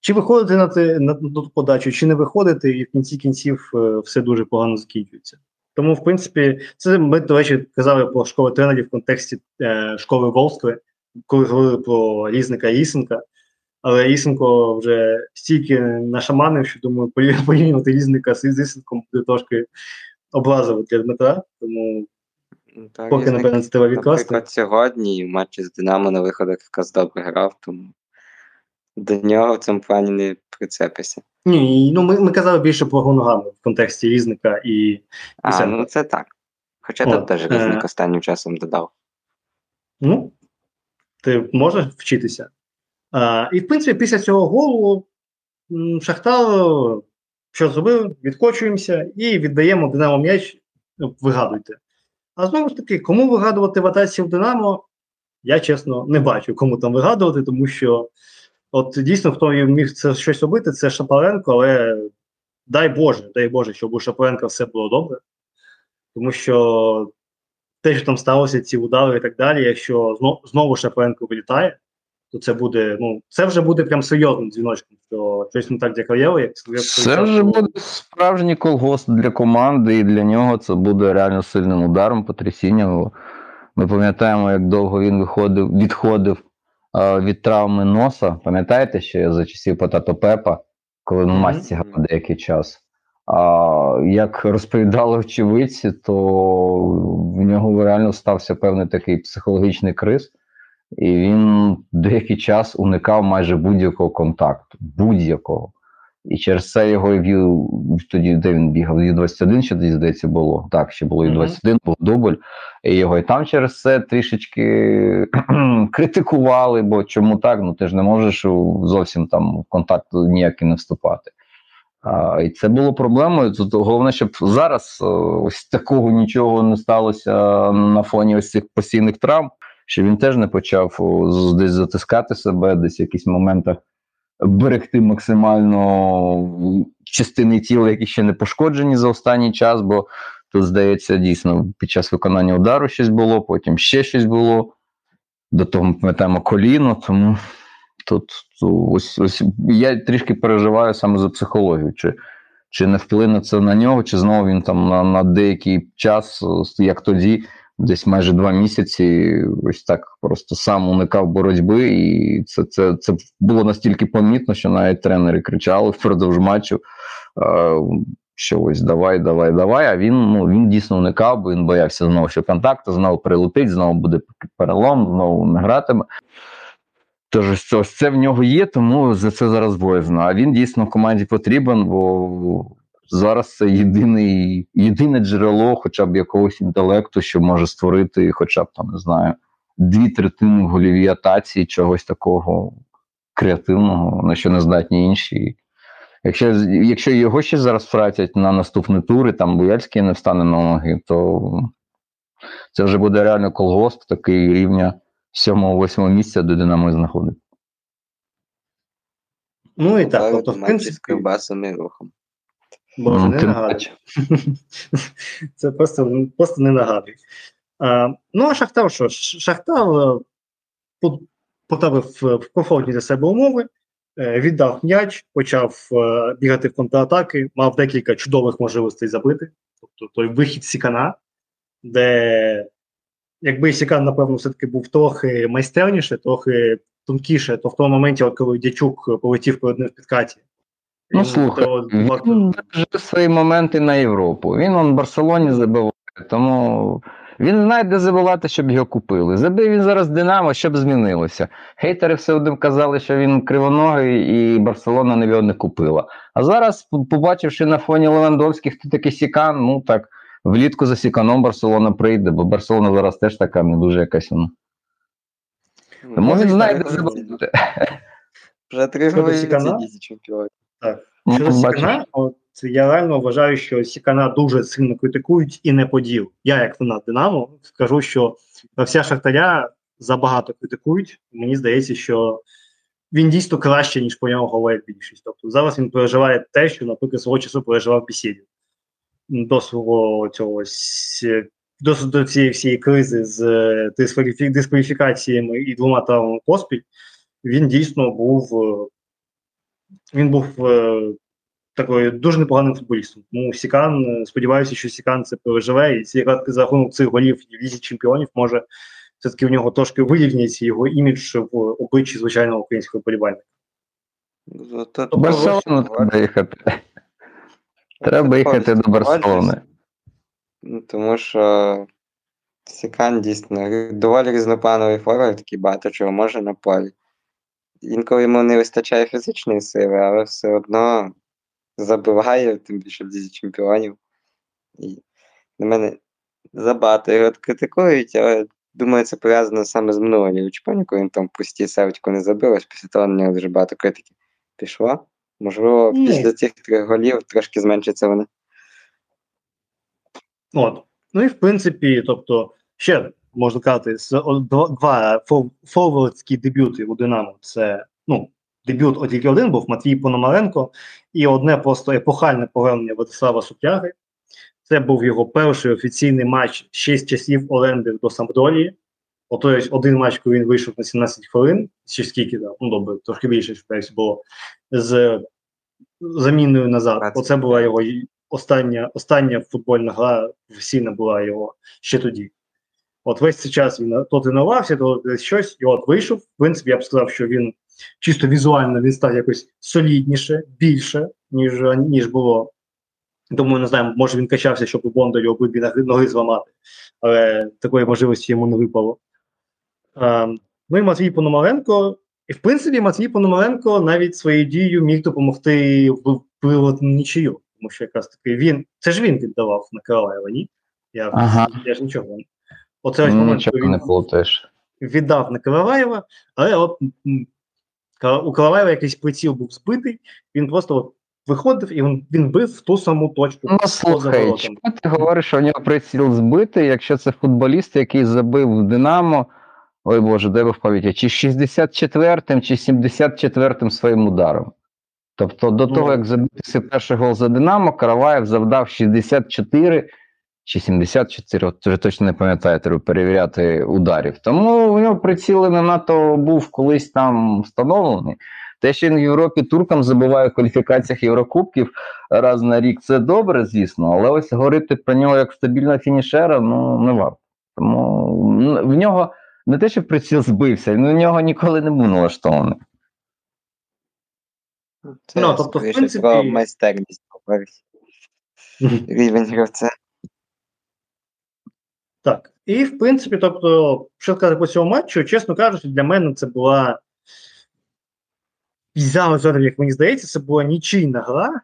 чи виходити на, те, на, ту подачу, чи не виходити, і в кінці кінців е, все дуже погано закінчується. Тому, в принципі, це ми, до речі, казали про школи тренерів в контексті е, школи Волскви, коли говорили про різника і Ісенка. Але Ісенко вже стільки нашаманив, що думаю, порів- порівнювати різника з Ісенком буде трошки образово для Дмитра. Тому Ну, так, поки, напевно, це треба відкласти. Наприклад, сьогодні в матчі з Динамо на виходах якраз добре грав, тому до нього в цьому плані не прицепися. Ні, ну ми, ми казали більше про Гоногаму в контексті різника і А, Все. ну це так. Хоча От, тут теж різник е, останнім часом додав. Ну, ти можеш вчитися. І в принципі, після цього голу Шахтар що зробив? Відкочуємося і віддаємо Динамо м'яч. ну, Вигадуйте. А знову ж таки, кому вигадувати в атаці в Динамо, я чесно не бачу, кому там вигадувати, тому що от дійсно, хто міг це щось робити, це Шапаренко, але дай Боже, дай Боже, щоб у Шапаренка все було добре. Тому що те, що там сталося, ці удари і так далі, якщо знову Шапаренко вилітає, то це буде, ну, це вже буде прям серйозним дзвіночком, що щось не так для кар'єри, як Це вже буде справжній колгосп для команди, і для нього це буде реально сильним ударом, потрясінням. Ми пам'ятаємо, як довго він виходив, відходив е, від травми носа. Пам'ятаєте, ще за часів Потато Пепа, коли на масці грав деякий час. А як розповідали очевидці, то в нього реально стався певний такий психологічний криз, і він деякий час уникав майже будь-якого контакту. Будь-якого. І через це його вів тоді, де він бігав, Ю-21 ще тоді, здається, було. Так, ще було Ю-21, був дубль. І його і там через це трішечки критикували, бо чому так? Ну ти ж не можеш зовсім там в контакт ніякий не вступати. А, і це було проблемою. Тут головне, щоб зараз ось такого нічого не сталося на фоні ось цих постійних травм, що він теж не почав десь затискати себе, десь в якісь моментах берегти максимально частини тіла, які ще не пошкоджені за останній час, бо тут, здається, дійсно під час виконання удару щось було, потім ще щось було. До того пам'ятаємо коліно, тому тут то ось, ось я трішки переживаю саме за психологію. Чи чи не вплине це на нього, чи знову він там на, на деякий час, як тоді, десь майже два місяці, ось так просто сам уникав боротьби, і це, це, це було настільки помітно, що навіть тренери кричали впродовж матчу. е, Що ось давай, давай, давай. А він ну він дійсно уникав, бо він боявся знову, що контакту, знову прилетить, знову буде перелом, знову не гратиме. Тож ось це, в нього є, тому за це зараз боязно. А він дійсно в команді потрібен, бо зараз це єдиний, єдине джерело, хоча б якогось інтелекту, що може створити, хоча б там, не знаю, дві третини в голівій атаці, чогось такого креативного, на що не здатні інші. Якщо якщо його ще зараз втратять на наступні тури, там Буяльський не встане на ноги, то це вже буде реально колгосп такий рівня 7-8 місця, де Динамо і знаходить. Ну і так, тобто, в з принципі, і рухом. Боже, Ну, не паче. Це просто, просто не нагадуй. А, ну, а Шахтар що? Шахтар е, потрапив в в комфортні для себе умови, е, віддав м'яч, почав е, бігати в контратаки, мав декілька чудових можливостей забити. Тобто той вихід Сікана, де якби Сікан, напевно, все-таки був трохи майстерніше, трохи тонкіше, то в тому моменті, коли Дячук полетів перед ним в підкаті. Ну, він слухай, того Він вже свої моменти на Європу. Він он в Барселоні забиває, тому він знає, де забивати, щоб його купили. Забив він зараз Динамо, щоб змінилося. Хейтери все одним казали, що він кривоногий і Барселона не його не купила. А зараз, побачивши на фоні Левандовських, хто такий Сікан, ну так, влітку за Сіканом Барселона прийде, бо Барселона зараз теж така не дуже якась. Ну. Тому він знає, де забивати. Вже три Лізі чемпіонів. Ну, Щодо. Сікана, от я реально вважаю, що Сікана дуже сильно критикують і не поділ. Я, як фанат Динамо, скажу, що вся Шахтаря забагато критикують. Мені здається, що він дійсно краще, ніж по ньому говорить більшість. Тобто зараз він переживає те, що, наприклад, свого часу переживав Бісєдів. До свого цього до, до цієї всієї кризи з е, дискваліфікаціями і двома травмами поспіль, він дійсно був. Він був е, такою дуже непоганим футболістом. Тому Сікан, е, сподіваюся, що Сікан це переживе, і ці- за рахунок цих голів в лізі чемпіонів може все-таки в нього трошки вирівняється його імідж в обличчі звичайного українського полібальника. Ну, До Барселони треба їхати. Треба їхати до Барселони. Ну, Тому що Сікан дійсно доволі різноплановий форвард, такий багато чого може на полі. Інколи йому не вистачає фізичної сили, але все одно забиває, тим більше в Лізі чемпіонів. І на мене забагато його критикують, але думаю, це пов'язано саме з минулим Лігою коли він там пусті севочку не забив, ось після того на нього дуже багато критики пішло. Можливо, Ні. після цих трьох голів трошки зменшиться вони. От. Ну і в принципі, тобто, ще можна казати, з- два, форвардські дебюти у Динамо. Це ну, дебют от тільки один був Матвій Пономаренко, і одне просто епохальне повернення Владислава Сутяги. Це був його перший офіційний матч ще з часів оренди до Сампдорії. Ото ось один матч, коли він вийшов на 17 хвилин, чи скільки, да, ну добре, трошки більше здається, було з заміною назад. 20. Оце була його остання, остання футбольна гра професійна була його ще тоді. От весь цей час він то тренувався, то десь щось, і от вийшов. В принципі, я б сказав, що він чисто візуально він став якось солідніше, більше, ніж, ніж було. Тому не знаю, може він качався, щоб у Бондарю обидві ноги- зламати, але такої можливості йому не випало. А, ну і Матвій Пономаренко. І в принципі, Матвій Пономаренко навіть своєю дією міг допомогти в- виводити нічию. Тому що якраз таки він, це ж він віддавав на Караваєва, ні? Я, Ага. я ж нічого. Оце ось момент, Нічого коли не плутаєш. віддав на Караваєва, але от у Караваєва якийсь приціл був збитий, він просто от виходив і він, він бив в ту саму точку. Ну слухай, чому ти говориш, що у нього приціл збитий, якщо це футболіст, який забив в Динамо, ой Боже, де ви в пам'яті, чи 64-м, чи 74-м своїм ударом. Тобто до Ну. того, як забив свій перший гол за Динамо, Караваєв завдав 64 чи 74, от вже точно не пам'ятаю, треба перевіряти ударів. Тому у нього приціл не надто був колись там встановлений. Те, що він в Європі туркам забиває в кваліфікаціях Єврокубків раз на рік, це добре, звісно, але ось говорити про нього як стабільного фінішера, ну не варто. Тому в нього не те, що приціл збився, він у нього ніколи не був налаштований. Це Ну, тобто, в принципі- про майстерність. Рівень гравця. Так. І в принципі, тобто, що сказати по цьому матчу, чесно кажучи, для мене це була. Зараз, зараз, як мені здається, це була нічийна гра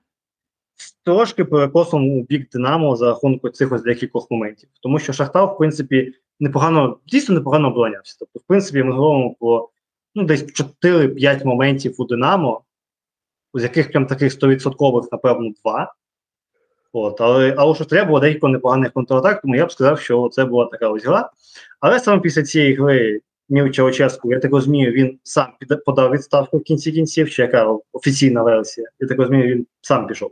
трошки перекосом у бік Динамо за рахунок цих ось декількох моментів. Тому що Шахтар, в принципі, непогано, дійсно непогано оборонявся. Тобто, в принципі, ми говоримо про ну, десь 4-5 моментів у Динамо, з яких прям таких 100%, напевно, два. От, але, але що треба було декілька непоганих контратак, тому я б сказав, що це була така ось гра. Але саме після цієї гри Міл Чауческу, я так розумію, він сам подав відставку в кінці кінців, чи яка офіційна версія. Я так розумію, він сам пішов.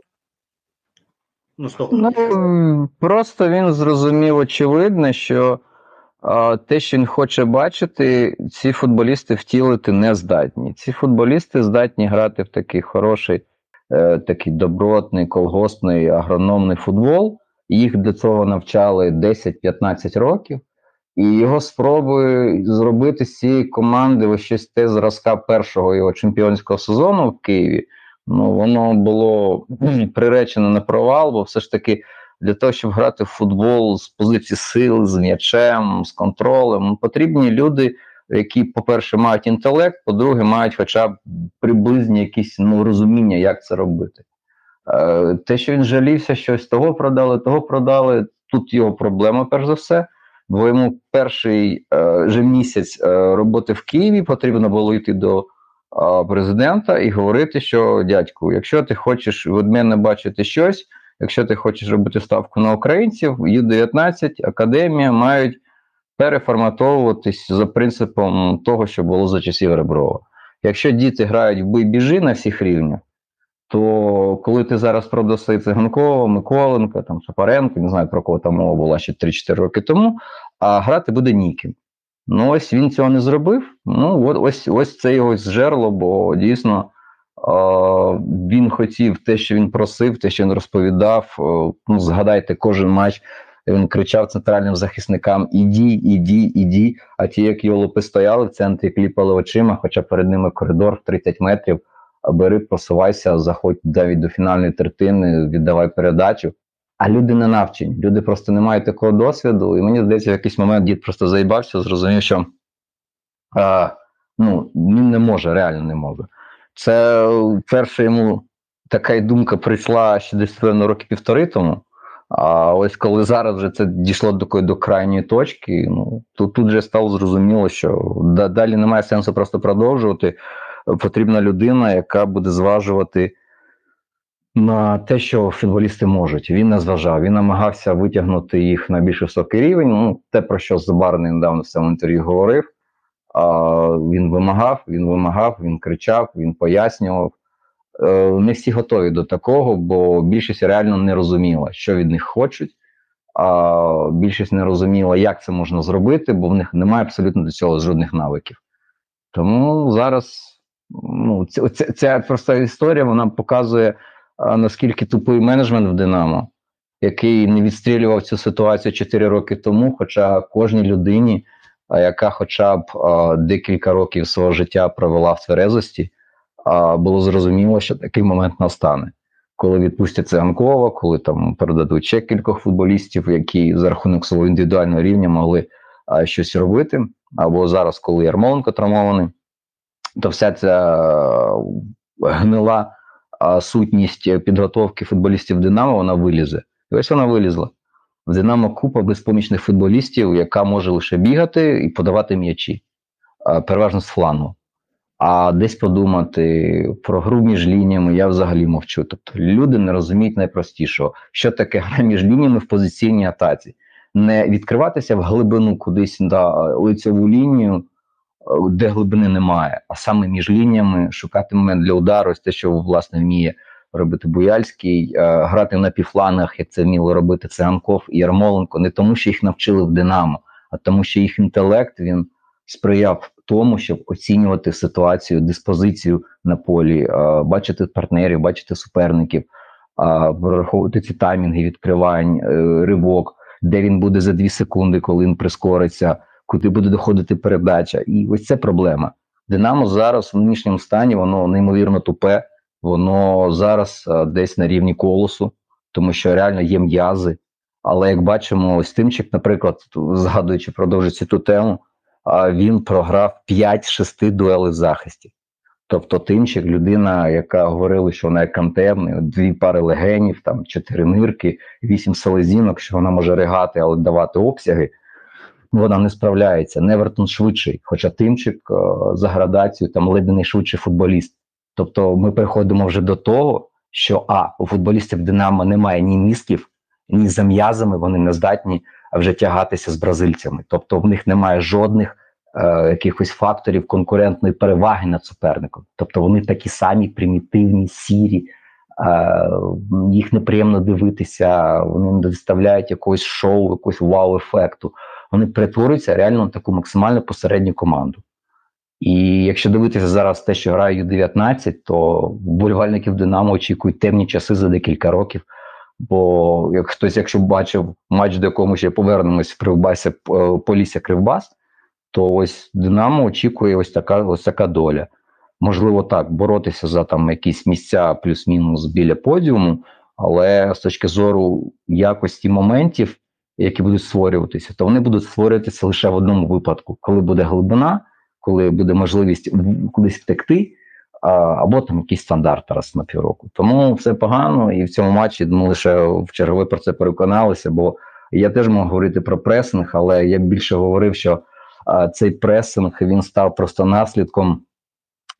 Ну. Ну, просто він зрозумів очевидно, що а, те, що він хоче бачити, ці футболісти втілити не здатні. Ці футболісти здатні грати в такий хороший, е, такий добротний, колгоспний, агрономний футбол. Їх для цього навчали 10-15 років. І його спроби зробити з цієї команди ось щось те зразка першого його чемпіонського сезону в Києві. Ну, воно було приречено на провал, бо все ж таки для того, щоб грати в футбол з позиції сил, з м'ячем, з контролем, ну, потрібні люди, які, по-перше, мають інтелект, по-друге, мають хоча б приблизні якісь ну, розуміння, як це робити. Е, те, що він жалівся, щось того продали, того продали, тут його проблема, перш за все. Бо йому перший е, місяць е, роботи в Києві потрібно було йти до а, президента і говорити, що дядьку, якщо ти хочеш від мене бачити щось, якщо ти хочеш робити ставку на українців, Ю-19, академія мають переформатовуватись за принципом того, що було за часів Реброва. Якщо діти грають в бий біжи на всіх рівнях, то коли ти зараз продаси Циганкова, Миколенка, там Шапаренко, не знаю про кого там мова була ще 3-4 роки тому, а грати буде ніким. Ну, ось він цього не зробив. Ну, от ось ось це його зжерло, бо дійсно е, він хотів те, що він просив, те, що він розповідав. Е, ну, згадайте, кожен матч він кричав центральним захисникам: Іді, іді, іді. А ті, як йолопи стояли в центрі, кліпали очима, хоча перед ними коридор в 30 метрів. Бери, просувайся, заходь навіть до фінальної третини, віддавай передачу. А люди не навчені, люди просто не мають такого досвіду. І мені здається, в якийсь момент дід просто заїбався, зрозумів, що а, ну, він не може, реально не може. Це перша йому така думка прийшла ще десь певно роки півтори тому. А ось коли зараз вже це дійшло до до крайньої точки, ну то тут вже стало зрозуміло, що далі немає сенсу просто продовжувати. Потрібна людина, яка буде зважувати на те, що футболісти можуть. Він не зважав, він намагався витягнути їх на більш високий рівень. Ну, те, про що Забарний недавно в цьому інтерв'ю говорив. А, Він вимагав, він вимагав, він кричав, він пояснював. Не всі готові до такого, бо більшість реально не розуміла, що від них хочуть. А більшість не розуміла, як це можна зробити, бо в них немає абсолютно до цього жодних навиків. Тому зараз ну, ця, ця, проста історія вона показує, наскільки тупий менеджмент в Динамо, який не відстрілював цю ситуацію 4 роки тому, хоча кожній людині, яка хоча б декілька років свого життя провела в тверезості, було зрозуміло, що такий момент настане. Коли відпустять Циганкова, коли там передадуть ще кількох футболістів, які за рахунок свого індивідуального рівня могли а, щось робити, або зараз, коли Ярмоленко травмований, то вся ця гнила а, сутність підготовки футболістів Динамо вона вилізе. І ось вона вилізла. В Динамо купа безпомічних футболістів, яка може лише бігати і подавати м'ячі, а, переважно з флангу. А десь подумати про гру між лініями я взагалі мовчу. Тобто люди не розуміють найпростішого, що таке гра між лініями в позиційній атаці. Не відкриватися в глибину кудись на лицеву лінію, е, де глибини немає, а саме між лініями шукати момент для удару, ось те, що власне вміє робити Буяльський, е, грати на півфлангах, як це вміли робити Циганков і Ярмоленко, не тому, що їх навчили в Динамо, а тому, що їх інтелект він сприяв тому, щоб оцінювати ситуацію, диспозицію на полі, бачити партнерів, бачити суперників, враховувати ці таймінги відкривань, е, ривок, де він буде за 2 секунди, коли він прискориться, куди буде доходити передача. І ось це проблема. Динамо зараз в нинішньому стані воно неймовірно тупе, воно зараз десь на рівні колосу, тому що реально є м'язи. Але як бачимо, ось Тимчик, наприклад, згадуючи, продовжуючи ту тему, він програв 5-6 дуелей в захисті. Тобто Тимчик, людина, яка говорила, що вона як кантемний, дві пари легенів, там чотири нирки, вісім селезінок, що вона може ригати, але давати обсяги. Вона не справляється. Невертон швидший, хоча Тимчик е, за градацію там ледь не найшвидший футболіст. Тобто ми переходимо вже до того, що а у футболістів Динамо немає ні мізків, ні за м'язами, вони не здатні вже тягатися з бразильцями. Тобто в них немає жодних е, якихось факторів конкурентної переваги над суперником. Тобто вони такі самі примітивні, сірі, е, їх неприємно дивитися, вони не доставляють якогось шоу, якогось вау-ефекту. Вони перетворюються реально на таку максимально посередню команду. І якщо дивитися зараз те, що грає Ю-19, то вболівальників Динамо очікують темні часи за декілька років. Бо як хтось, якщо бачив матч, до якому ще повернемось в Кривбасі е, Полісся Кривбас, то ось Динамо очікує ось така ось така доля. Можливо, так, боротися за там якісь місця плюс-мінус біля подіуму, але з точки зору якості моментів, які будуть створюватися, то вони будуть створюватися лише в одному випадку, коли буде глибина, коли буде можливість кудись втекти або там якийсь стандарт раз на півроку. Тому все погано, і в цьому матчі ми лише в чергове про це переконалися. Бо я теж можу говорити про пресинг, але я більше говорив, що цей пресинг він став просто наслідком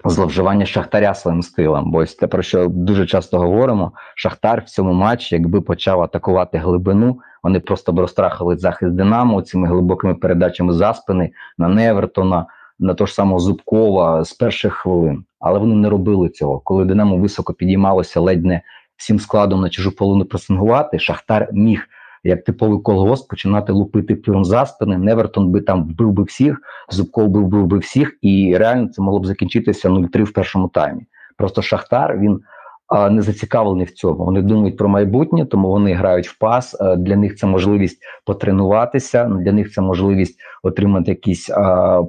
зловживання Шахтаря своїм стилем. Бо ось те, про що дуже часто говоримо, Шахтар в цьому матчі, якби почав атакувати глибину, вони просто б розтрахали захист Динамо цими глибокими передачами за спини на Невертона на того ж самого Зубкова з перших хвилин, але вони не робили цього. Коли Динамо високо підіймалося ледь не всім складом на чужу половину пресингувати, Шахтар міг як типовий колгосп починати лупити піром за спини. Невертон би там вбив би всіх, Зубков би вбив би всіх, і реально це могло б закінчитися 0-3 в першому таймі. Просто Шахтар він не зацікавлений в цьому. Вони думають про майбутнє, тому вони грають в пас. Для них це можливість потренуватися. Для них це можливість отримати якийсь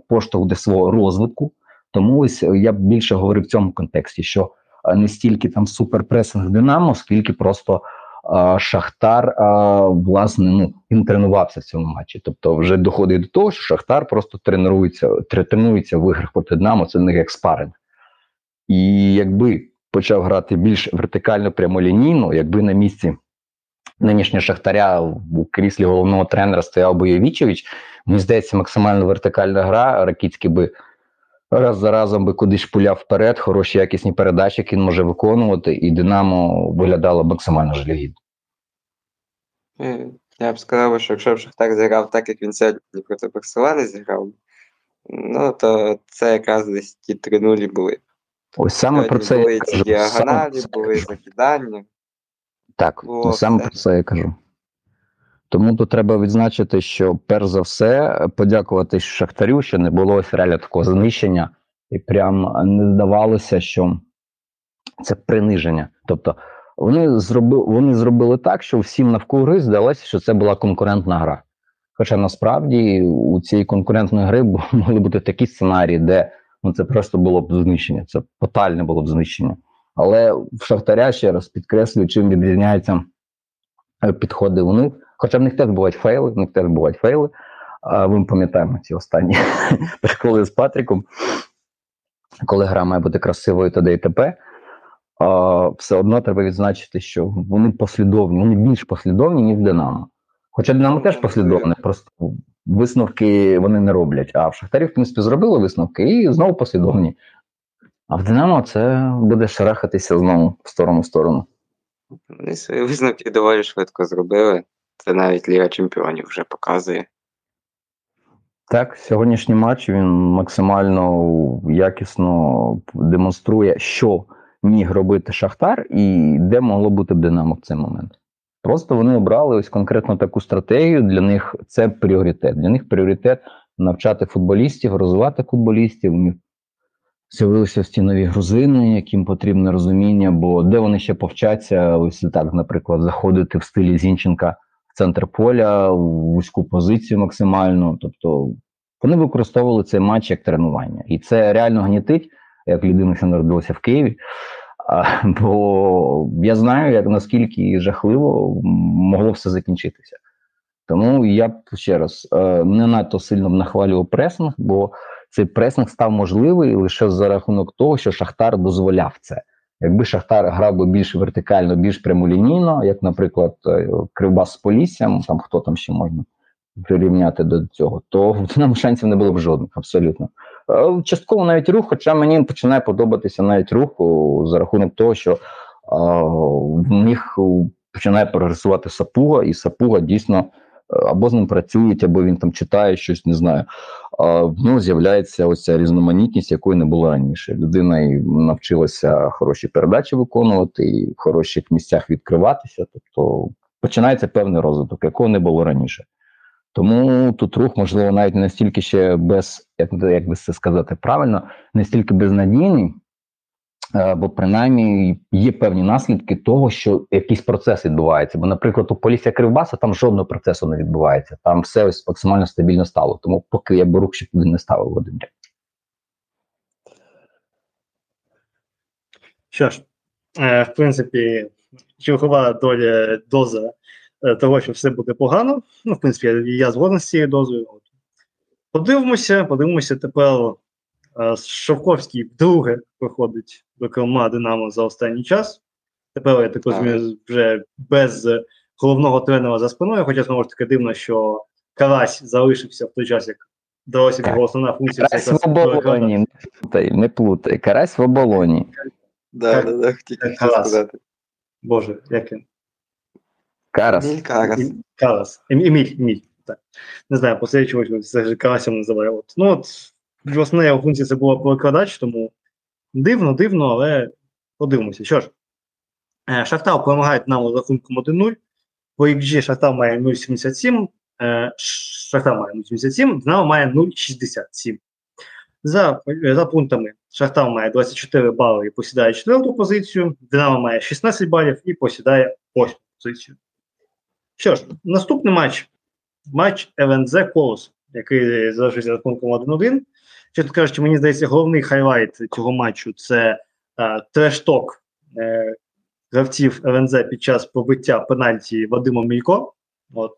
поштовх до свого розвитку. Тому ось я б більше говорив в цьому контексті, що не стільки там суперпресинг Динамо, скільки просто а, Шахтар а, власне ну він тренувався в цьому матчі. Тобто, вже доходить до того, що Шахтар просто тренується, тренується в іграх проти Динамо, це не як спаринг. І якби почав грати більш вертикально прямолінійно, якби на місці нинішнього Шахтаря у кріслі головного тренера стояв Бойовічевич, мені здається, максимально вертикальна гра. Ракіцький би раз за разом би кудись пуляв вперед, хороші якісні передачі, які він може виконувати, і Динамо виглядало максимально жалюгідно. Е, Я б сказав, що якщо б Шахтар зіграв так, як він сьогодні проти Барселони зіграв, ну то це якраз десь ті 3 нулі були. Ось саме про це були я кажу. діагоналі, Саме- були закидання. Так, Було саме все. про це я кажу. Тому тут треба відзначити, що перш за все подякувати Шахтарю, що не було ось реально такого знищення, і прям не здавалося, що це приниження. Тобто вони зробили, вони зробили так, що всім навкруги здалося, що це була конкурентна гра. Хоча насправді у цієї конкурентної гри могли бути такі сценарії, де ну, це просто було б знищення, це тотальне було б знищення. Але в Шахтаря ще раз підкреслюю, чим відрізняються е, підходи у них. Хоча в них теж бувають фейли, в них теж бувають фейли. А ми пам'ятаємо ці останні приколи з Патріком, коли гра має бути красивою та і т.п. А, все одно треба відзначити, що вони послідовні, вони більш послідовні, ніж Динамо. Хоча Динамо теж послідовне, просто висновки вони не роблять. А в Шахтарі, в принципі, зробили висновки і знову послідовні. А в Динамо це буде шарахатися знову в сторону в сторону. Вони свої висновки доволі швидко зробили. Це навіть Ліга Чемпіонів вже показує. Так, сьогоднішній матч він максимально якісно демонструє, що міг робити Шахтар і де могло бути б Динамо в цей момент. Просто вони обрали ось конкретно таку стратегію. Для них це пріоритет. Для них пріоритет навчати футболістів, розвивати футболістів. У них З'явилися ці нові грузини, яким потрібне розуміння, бо де вони ще повчаться, ось так, наприклад, заходити в стилі Зінченка в центр поля, в вузьку позицію максимально. Тобто вони використовували цей матч як тренування. І це реально гнітить, як людина, що народилася в Києві. Бо я знаю, як наскільки жахливо могло все закінчитися. Тому я б ще раз е, не надто сильно нахвалював пресинг, бо цей пресинг став можливий лише за рахунок того, що Шахтар дозволяв це. Якби Шахтар грав би більш вертикально, більш прямолінійно, як, наприклад, е, Кривбас з Поліссям, там хто там ще можна прирівняти до цього, то нам шансів не було б жодних, абсолютно. Е, частково навіть рух, хоча мені починає подобатися навіть рух за рахунок того, що в них починає прогресувати сапуга, і сапуга дійсно або з ним працюють, або він там читає щось, не знаю. Нього з'являється ось ця різноманітність, якої не було раніше. Людина і навчилася хороші передачі виконувати, і в хороших місцях відкриватися. Тобто починається певний розвиток, якого не було раніше. Тому тут рух, можливо, навіть настільки ще без, як як би це сказати правильно, не стільки безнадійний, Е, бо принаймні є певні наслідки того, що якийсь процес відбувається. Бо, наприклад, у Полісся Кривбаса там жодного процесу не відбувається. Там все ось максимально стабільно стало. Тому поки я рух ще туди не ставив один ряд. Що ж, е, в принципі, чергова доля доза того, що все буде погано. Ну, в принципі, я, я згоден з цією дозою. Подивимося, подивимося тепер Шовковський вдруге приходить до Крома Динамо за останній час. Тепер я так розумію, вже без головного тренера за спиною, хоча знову ж таки дивно, що Карась залишився в той час, як вдалося його основна функція. Карась в оболоні, не плутай, не плутай. Карась в оболоні. Да, да, да, хотів сказати. Боже, як він? Карас. Еміль Карас. Карас. Еміль, Еміль. Так. Не знаю, после чогось це ж Карасем називає. От. Ну, от, Основна його функція це була перекладач, тому дивно, дивно, але подивимося. Що ж, е, Шахтар перемагає нам з рахунком 1-0. По XG Шахтар має 0,77, е, Шахтар має 0,77, Динамо має 0,67. За за пунктами Шахтар має 24 бали і посідає четверту позицію, Динамо має 16 балів і посідає восьму позицію. Що ж, наступний матч матч ЛНЗ Колос, який залишився рахунком 1-1. Чесно кажучи, мені здається, головний хайлайт цього матчу це е, трешток е, гравців ЛНЗ під час побиття пенальті Вадимом Мілько. От.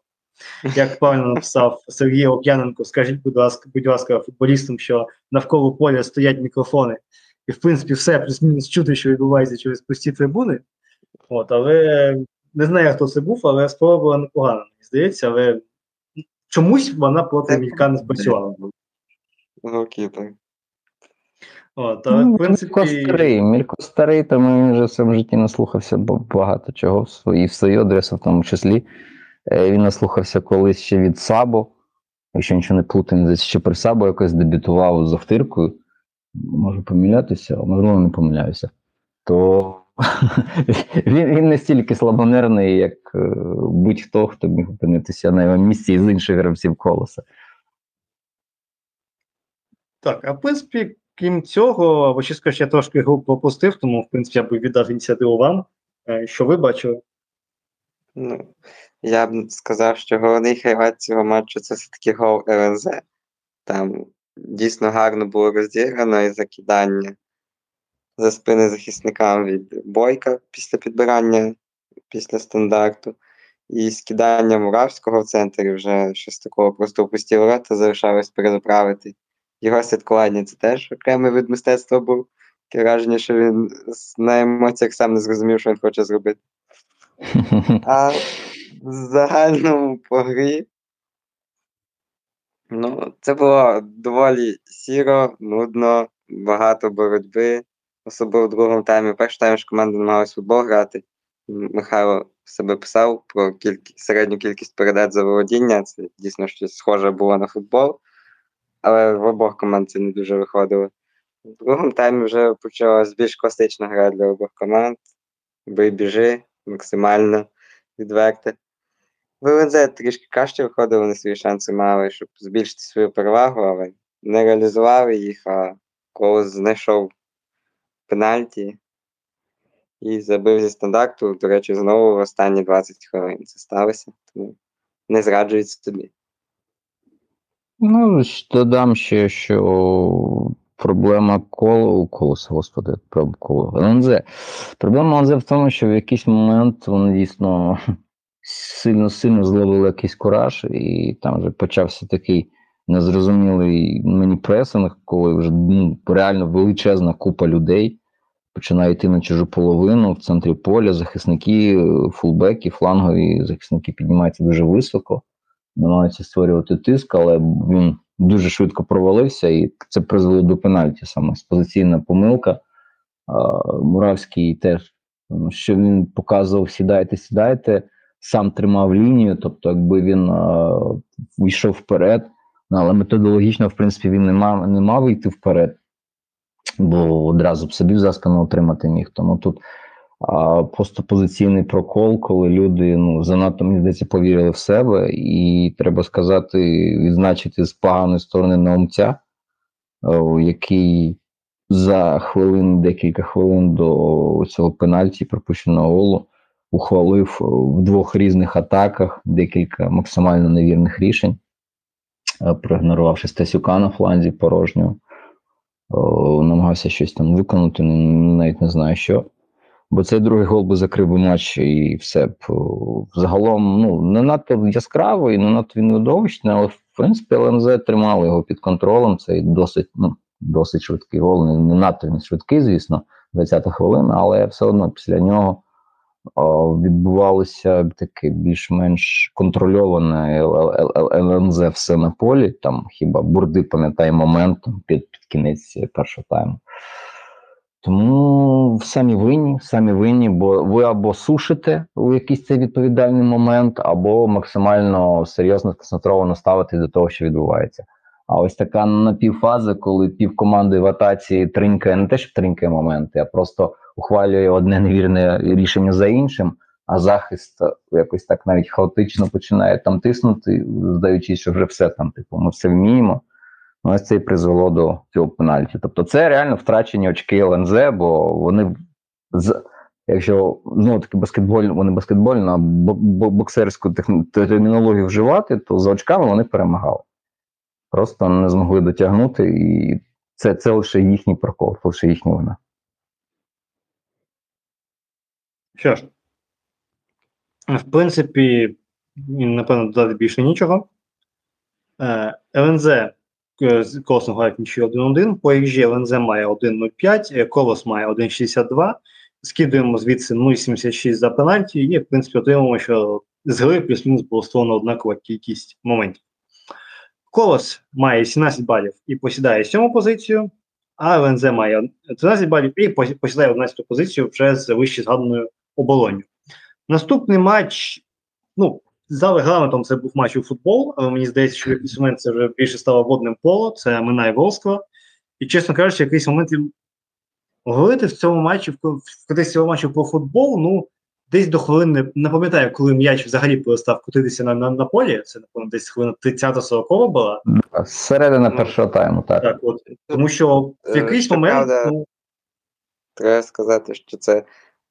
Як правильно написав Сергій Ок'яненко, скажіть, будь ласка, будь ласка, футболістам, що навколо поля стоять мікрофони, і в принципі все плюс-мінус чути, що відбувається через пусті трибуни. От, Але не знаю, хто це був, але спроба була непогана, мені здається, але чомусь вона проти Мілька не спрацювала голкіпер. От, але, ну, в принципі... Мілько старий, Мілько старий, тому він вже в своєму житті наслухався багато чого, і в свою адресу в тому числі. Е, він наслухався колись ще від Сабо, якщо нічого не плутаю, ще при Сабо якось дебютував з Охтиркою. Можу помилятися, а можливо, не помиляюся. То він він не стільки слабонервний, як е, будь-хто, хто міг опинитися на його місці з інших гравців колоса. Так, а в принципі, крім цього, чесно я трошки гру пропустив, тому в принципі я би віддав ініціативу вам. Е, що ви бачили? Ну, я б сказав, що головний хайлайт цього матчу це все-таки гол ЛНЗ. Там дійсно гарно було розіграно і закидання за спини захисникам від бойка після підбирання після стандарту. І скидання Муравського в центрі вже щось такого просто опустів рота, залишалось переправити його святкування це теж окремий вид мистецтва був. Таке враження, що він на емоціях сам не зрозумів, що він хоче зробити. А в загальному по грі. Ну, це було доволі сіро, нудно, багато боротьби, особливо в другому таймі. Перший тайм ж команда намагалась футбол грати. Михайло себе писав про кількість, середню кількість передач за володіння. Це дійсно щось схоже було на футбол але в обох команд це не дуже виходило. В другому таймі вже почалась більш класична гра для обох команд. Бий біжи, максимально відверте. В трішки краще виходили, вони свої шанси мали, щоб збільшити свою перевагу, але не реалізували їх, а Колос знайшов пенальті і забив зі стандарту. До речі, знову в останні 20 хвилин це сталося, тому не зраджують собі. Ну, додам ще, що проблема коло, колоса, господи, про коло ЛНЗ. Проблема ЛНЗ в тому, що в якийсь момент вони дійсно сильно-сильно зловили якийсь кураж, і там вже почався такий незрозумілий мені пресинг, коли вже ну, реально величезна купа людей починає йти на чужу половину в центрі поля, захисники, е, фулбеки, флангові захисники піднімаються дуже високо намагаються створювати тиск, але він дуже швидко провалився, і це призвело до пенальті саме позиційна помилка. Муравський теж, що він показував: сідайте, сідайте, сам тримав лінію, тобто, якби він а, йшов вперед, але методологічно, в принципі, він не мав, не мав йти вперед, бо одразу б собі заскано отримати міг. Тому тут а просто позиційний прокол, коли люди ну занадто мені здається повірили в себе, і треба сказати, відзначити з поганої сторони наумця, який за хвилин, декілька хвилин до цього пенальті пропущеного голу ухвалив в двох різних атаках декілька максимально невірних рішень, проігнорувавши Стасюка на фланзі порожнього, намагався щось там виконати, навіть не знаю що. Бо цей другий гол би закрив би матч і все б загалом ну не надто яскравий, не надто він видовищний, але в принципі ЛНЗ тримали його під контролем. Це досить ну, досить швидкий гол. Не, надто він швидкий, звісно, 20-та хвилина, але все одно після нього відбувалося таке більш-менш контрольоване ЛНЗ все на полі. Там хіба бурди пам'ятає момент під, під кінець першого тайму. Тому самі винні, самі винні, бо ви або сушите у якийсь цей відповідальний момент, або максимально серйозно сконцентровано ставити до того, що відбувається. А ось така напівфаза, коли пів команди в атаці тринькає не те, що тринькає моменти, а просто ухвалює одне невірне рішення за іншим, а захист якось так навіть хаотично починає там тиснути, здаючись, що вже все там, типу, ми все вміємо. Ну, ось це і призвело до цього пенальті. Тобто, це реально втрачені очки ЛНЗ, бо вони з. Якщо знову таки баскетбольно, вони баскетбольно, боксерську термінологію вживати, то за очками вони перемагали. Просто не змогли дотягнути, і це це лише їхній прокол, лише їхня вина. Що ж, в принципі, напевно, додати більше нічого. ЛНЗ з Колосом грають нічого 1-1, по XG ЛНЗ має 1.05, Колос має 1.62, скидуємо звідси 0.76 за пенальті, і, в принципі, отримуємо, що з гри плюс-мінус було створено однакова кількість моментів. Колос має 17 балів і посідає сьому позицію, а ЛНЗ має 13 балів і посідає 11 позицію вже з вище згаданою оболонню. Наступний матч, ну, за регламентом це був матч у футбол, але мені здається, що в якийсь момент це вже більше стало водним поло, це минає Волсква. І, чесно кажучи, в якийсь момент говорити в цьому матчі, в кудись цього матчу про футбол, ну, десь до хвилини, не пам'ятаю, коли м'яч взагалі перестав крутитися на на, на полі, це, напевно, десь хвилина 30-40 була. Середина ну, першого тайму, так. Так, от. Тому що в Е, якийсь момент. ну, Треба сказати, що це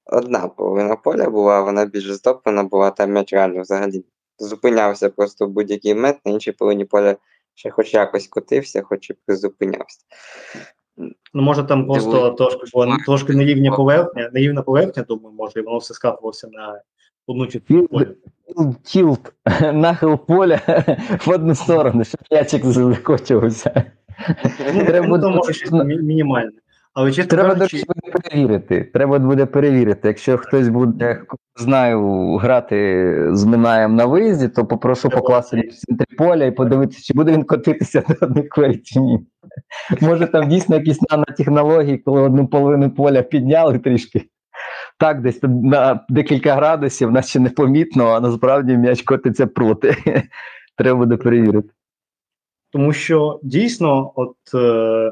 одна половина поля була, вона більш затоплена була, там м'яч реально взагалі зупинявся просто в будь-який момент, на іншій половині поля ще хоч якось котився, хоч і призупинявся. Ну, може, там просто трошки була трошки нерівня поверхня, нерівна поверхня, думаю, може, і воно все скатувалося на одну чи Тіл- полі. Тілт, нахил поля в одну сторону, щоб м'ячик закочувався. Ну, Треба ну, буде то може щось мінімальне. Але чесно Треба кажучи, буде перевірити. Треба буде перевірити. Якщо хтось буде, знаю, грати з Минаєм на виїзді, то попрошу Треба. покласти в центрі поля і подивитися, чи буде він котитися до одних квері чи ні. Може там дійсно якісь нанотехнології, коли одну половину поля підняли трішки. Так, десь на декілька градусів, нас ще непомітно, а насправді м'яч котиться проти. Треба буде перевірити. тому що дійсно, от е,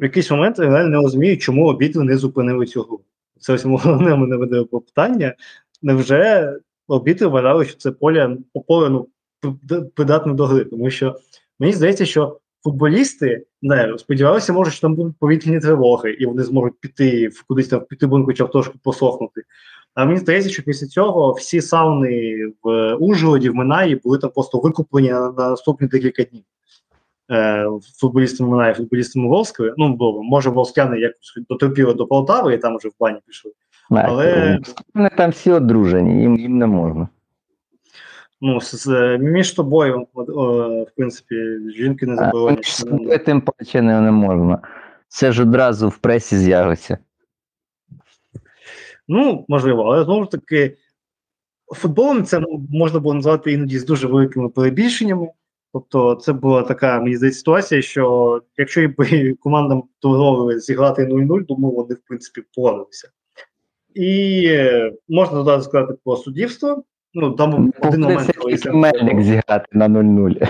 в якийсь момент я реально не розумію, чому обидва не зупинили цю гру. Це ось головне мене веде питання. Невже обіти вважали, що це поле ну, придатне до гри. Тому що мені здається, що футболісти не сподівалися, може, що там будуть повітряні тривоги, і вони зможуть піти в кудись там піти бунку чи трошки посохнути. А мені здається, що після цього всі сауни в Ужгороді, в Минаї були там просто викуплені на наступні декілька днів. Е, футболістами Минаї, футболістами Волської. Ну, бо, може, волскяни якось дотерпіли до Полтави і там вже в бані пішли. Але- Вони там всі одружені, їм, їм не можна. Ну, з, між тобою, от, о, в принципі, жінки не між собою тим паче не, не можна. Це ж одразу в пресі з'явиться. Ну, можливо, але знову ж таки, футболом це можна було назвати іноді з дуже великими перебільшеннями. Тобто, це була така, мені здається, ситуація, що якщо б командам дозволили зіграти 0-0, думаю, вони, в принципі, порадилися. І е, можна додати сказати про суддівство. Ну, там був один момент, Мельник зіграти на 0-0.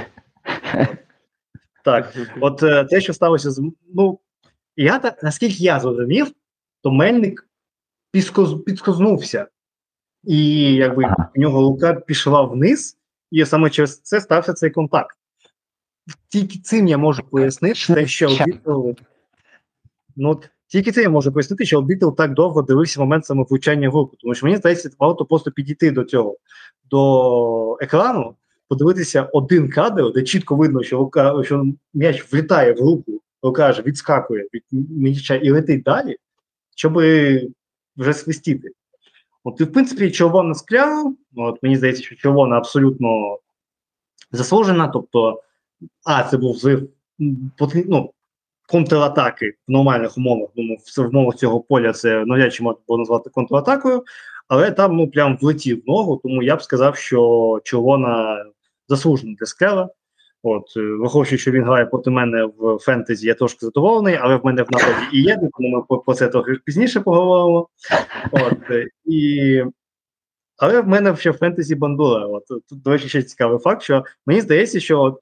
Так, от е, те, що сталося з. Ну, я так, наскільки я зрозумів, то Мельник підскоз, підскознувся. І якби в нього рука пішла вниз, і саме через це стався цей контакт. Тільки цим я можу пояснити, що Обітел. Ну, тільки це я можу пояснити, що Обітел так довго дивився момент саме влучання руку. Тому що мені здається, варто просто підійти до цього, до екрану, подивитися один кадр, де чітко видно, що рука, що м'яч влітає в руку, рука аж відскакує від м'яча і летить далі, щоб вже свистіти. От, і, в принципі, червона скляла, от мені здається, що червона абсолютно заслужена. Тобто, а, це був зрив ну, контратаки в нормальних умовах. Думаю, в, умовах цього поля це навряд чи можна було назвати контратакою, але там ну прям влетів ногу, тому я б сказав, що червона заслужена для скляла. От, е, враховуючи, що він грає проти мене в фентезі, я трошки задоволений, але в мене в нападі і є, тому ми про, це трохи пізніше поговоримо. От, е, і... Але в мене ще в фентезі бандура. От, тут, до речі, ще цікавий факт, що мені здається, що от,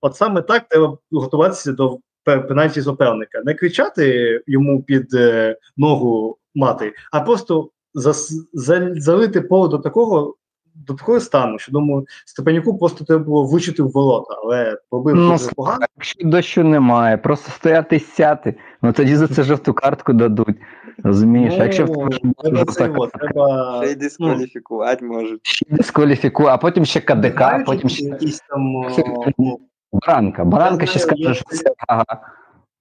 от саме так треба готуватися до пенальті суперника. Не кричати йому під е, ногу мати, а просто зас, за, залити поле до такого. До такого стану, що думаю, Степанюку просто треба було вичити в ворота, але робив Ну, дуже погано. Якщо дощу немає, просто стояти і сяти, ну тоді за це жовту картку дадуть. Розумієш? А якщо в тебе Ну, треба треба Ще й дискваліфікувати можуть. ще дискваліфікує, а потім ще КДК, Знаєш, потім ще якісь там ну, Баранка. Баранка ще скаже, що це- ага.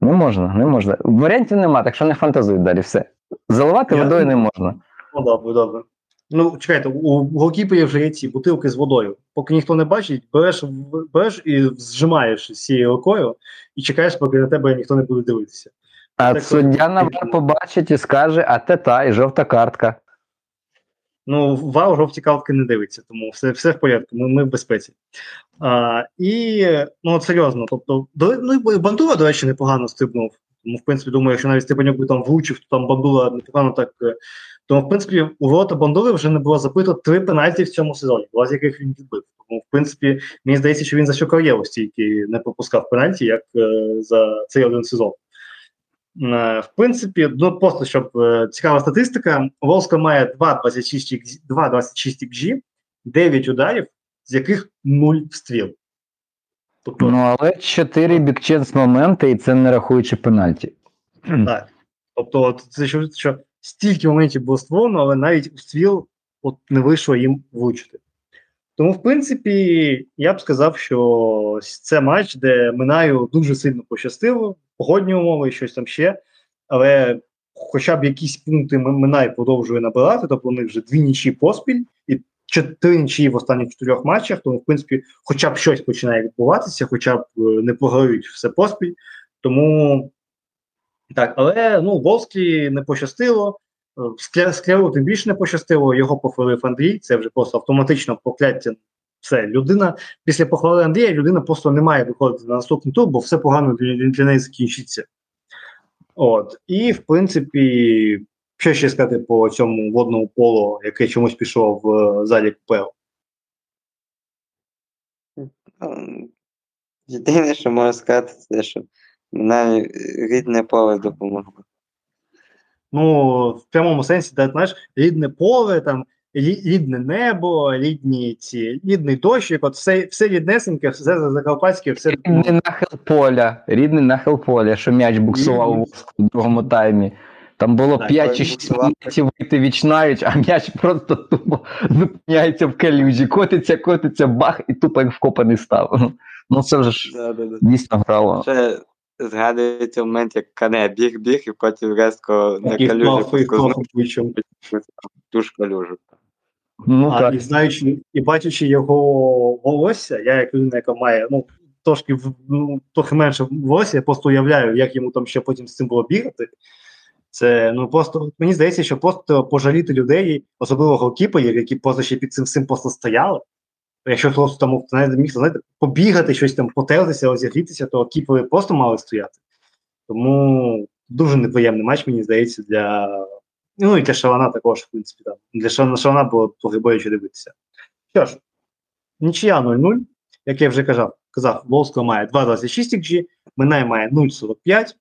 Не можна, не можна. Варіантів нема, так що не фантазуй далі все. Заливати Я водою не можна. Ну, добре, добре. Ну, чекайте, у голкіперів вже є ці бутилки з водою. Поки ніхто не бачить, береш, береш і зжимаєш з цією рукою і чекаєш, поки на тебе ніхто не буде дивитися. А Так, суддя на вар побачить і скаже, а те та, і жовта картка. Ну, вау, жовті картки не дивиться, тому все, все в порядку, ми, ми в безпеці. А, і ну от серйозно, тобто, до, ну Бандура, до речі, непогано стрибнув. Тому, в принципі, думаю, якщо навіть Степанюк би там влучив, то там Бандура непогано так. Тому, в принципі, у ворота Бандури вже не було забито три пенальті в цьому сезоні, два з яких він відбив. Тому, в принципі, мені здається, що він за всю кар'єру стільки не пропускав пенальті, як е, за цей один сезон. Е, В принципі, ну просто щоб е, цікава статистика, Волска має 2,26 XG, 2,26 XG, 9 ударів, з яких 0 встріл. Тобто, Ну, але 4 бікченс моменти, і це не рахуючи пенальті. так. Тобто, це що, що стільки моментів було створено, але навіть встріл от не вийшло їм влучити. Тому, в принципі, я б сказав, що це матч, де Минаю дуже сильно пощастило, погодні умови, щось там ще. Але хоча б якісь пункти Минай продовжує набирати, тобто у них вже дві нічі поспіль і чотири нічі в останніх чотирьох матчах. Тому, в принципі, хоча б щось починає відбуватися, хоча б е, не програють все поспіль. Тому так, але ну Волскі не пощастило. Е, Скля- тим більше не пощастило, його похвалив Андрій. Це вже просто автоматично прокляття. Все, людина після похвали Андрія людина просто не має виходити на наступний тур, бо все погано для, для неї закінчиться. От. І, в принципі, що ще сказати по цьому водному полу, яке чомусь пішло в е, залі. Ну, Єдине, що можу сказати, це що нам рідне поле допомогло. Ну, в прямому сенсі, де, знаєш, рідне поле, там рідне небо, рідні ці, рідний дощик, от все, все ріднесеньке, все закарпатське, все Рідний нахил поля, рідний нахил поля, що м'яч буксував у в другому таймі. Там було Так, 5 чи ой, 6 буксував. метрів вийти вічнають, а м'яч просто тупо зупиняється в калюжі, котиться, котиться, бах, і тупо як вкопаний став. Ну це вже ж Да, да, да. дійсно грало. Ще згадується момент, як Кане біг-біг, і потім резко на калюжі вийшов. ту ж калюжу. Ну А, так. і знаючи, і бачачи його волосся, я як людина, яка має ну, трошки, ну, трохи менше волосся, я просто уявляю, як йому там ще потім з цим було бігати. Це ну просто мені здається, що просто пожаліти людей, особливо голкіперів, які просто ще під цим всім просто стояли. Якщо хтось там міг знаєте, побігати, щось там потертися, розігрітися, то кіпери просто мали стояти. Тому дуже неприємний матч, мені здається, для. Ну і для Шалана також, в принципі, там. Для Шалана, Шалана було боляче дивитися. Що ж, нічия 0-0, як я вже казав, казав, Волска має 2,26 XG, Минай має 0,45. Е,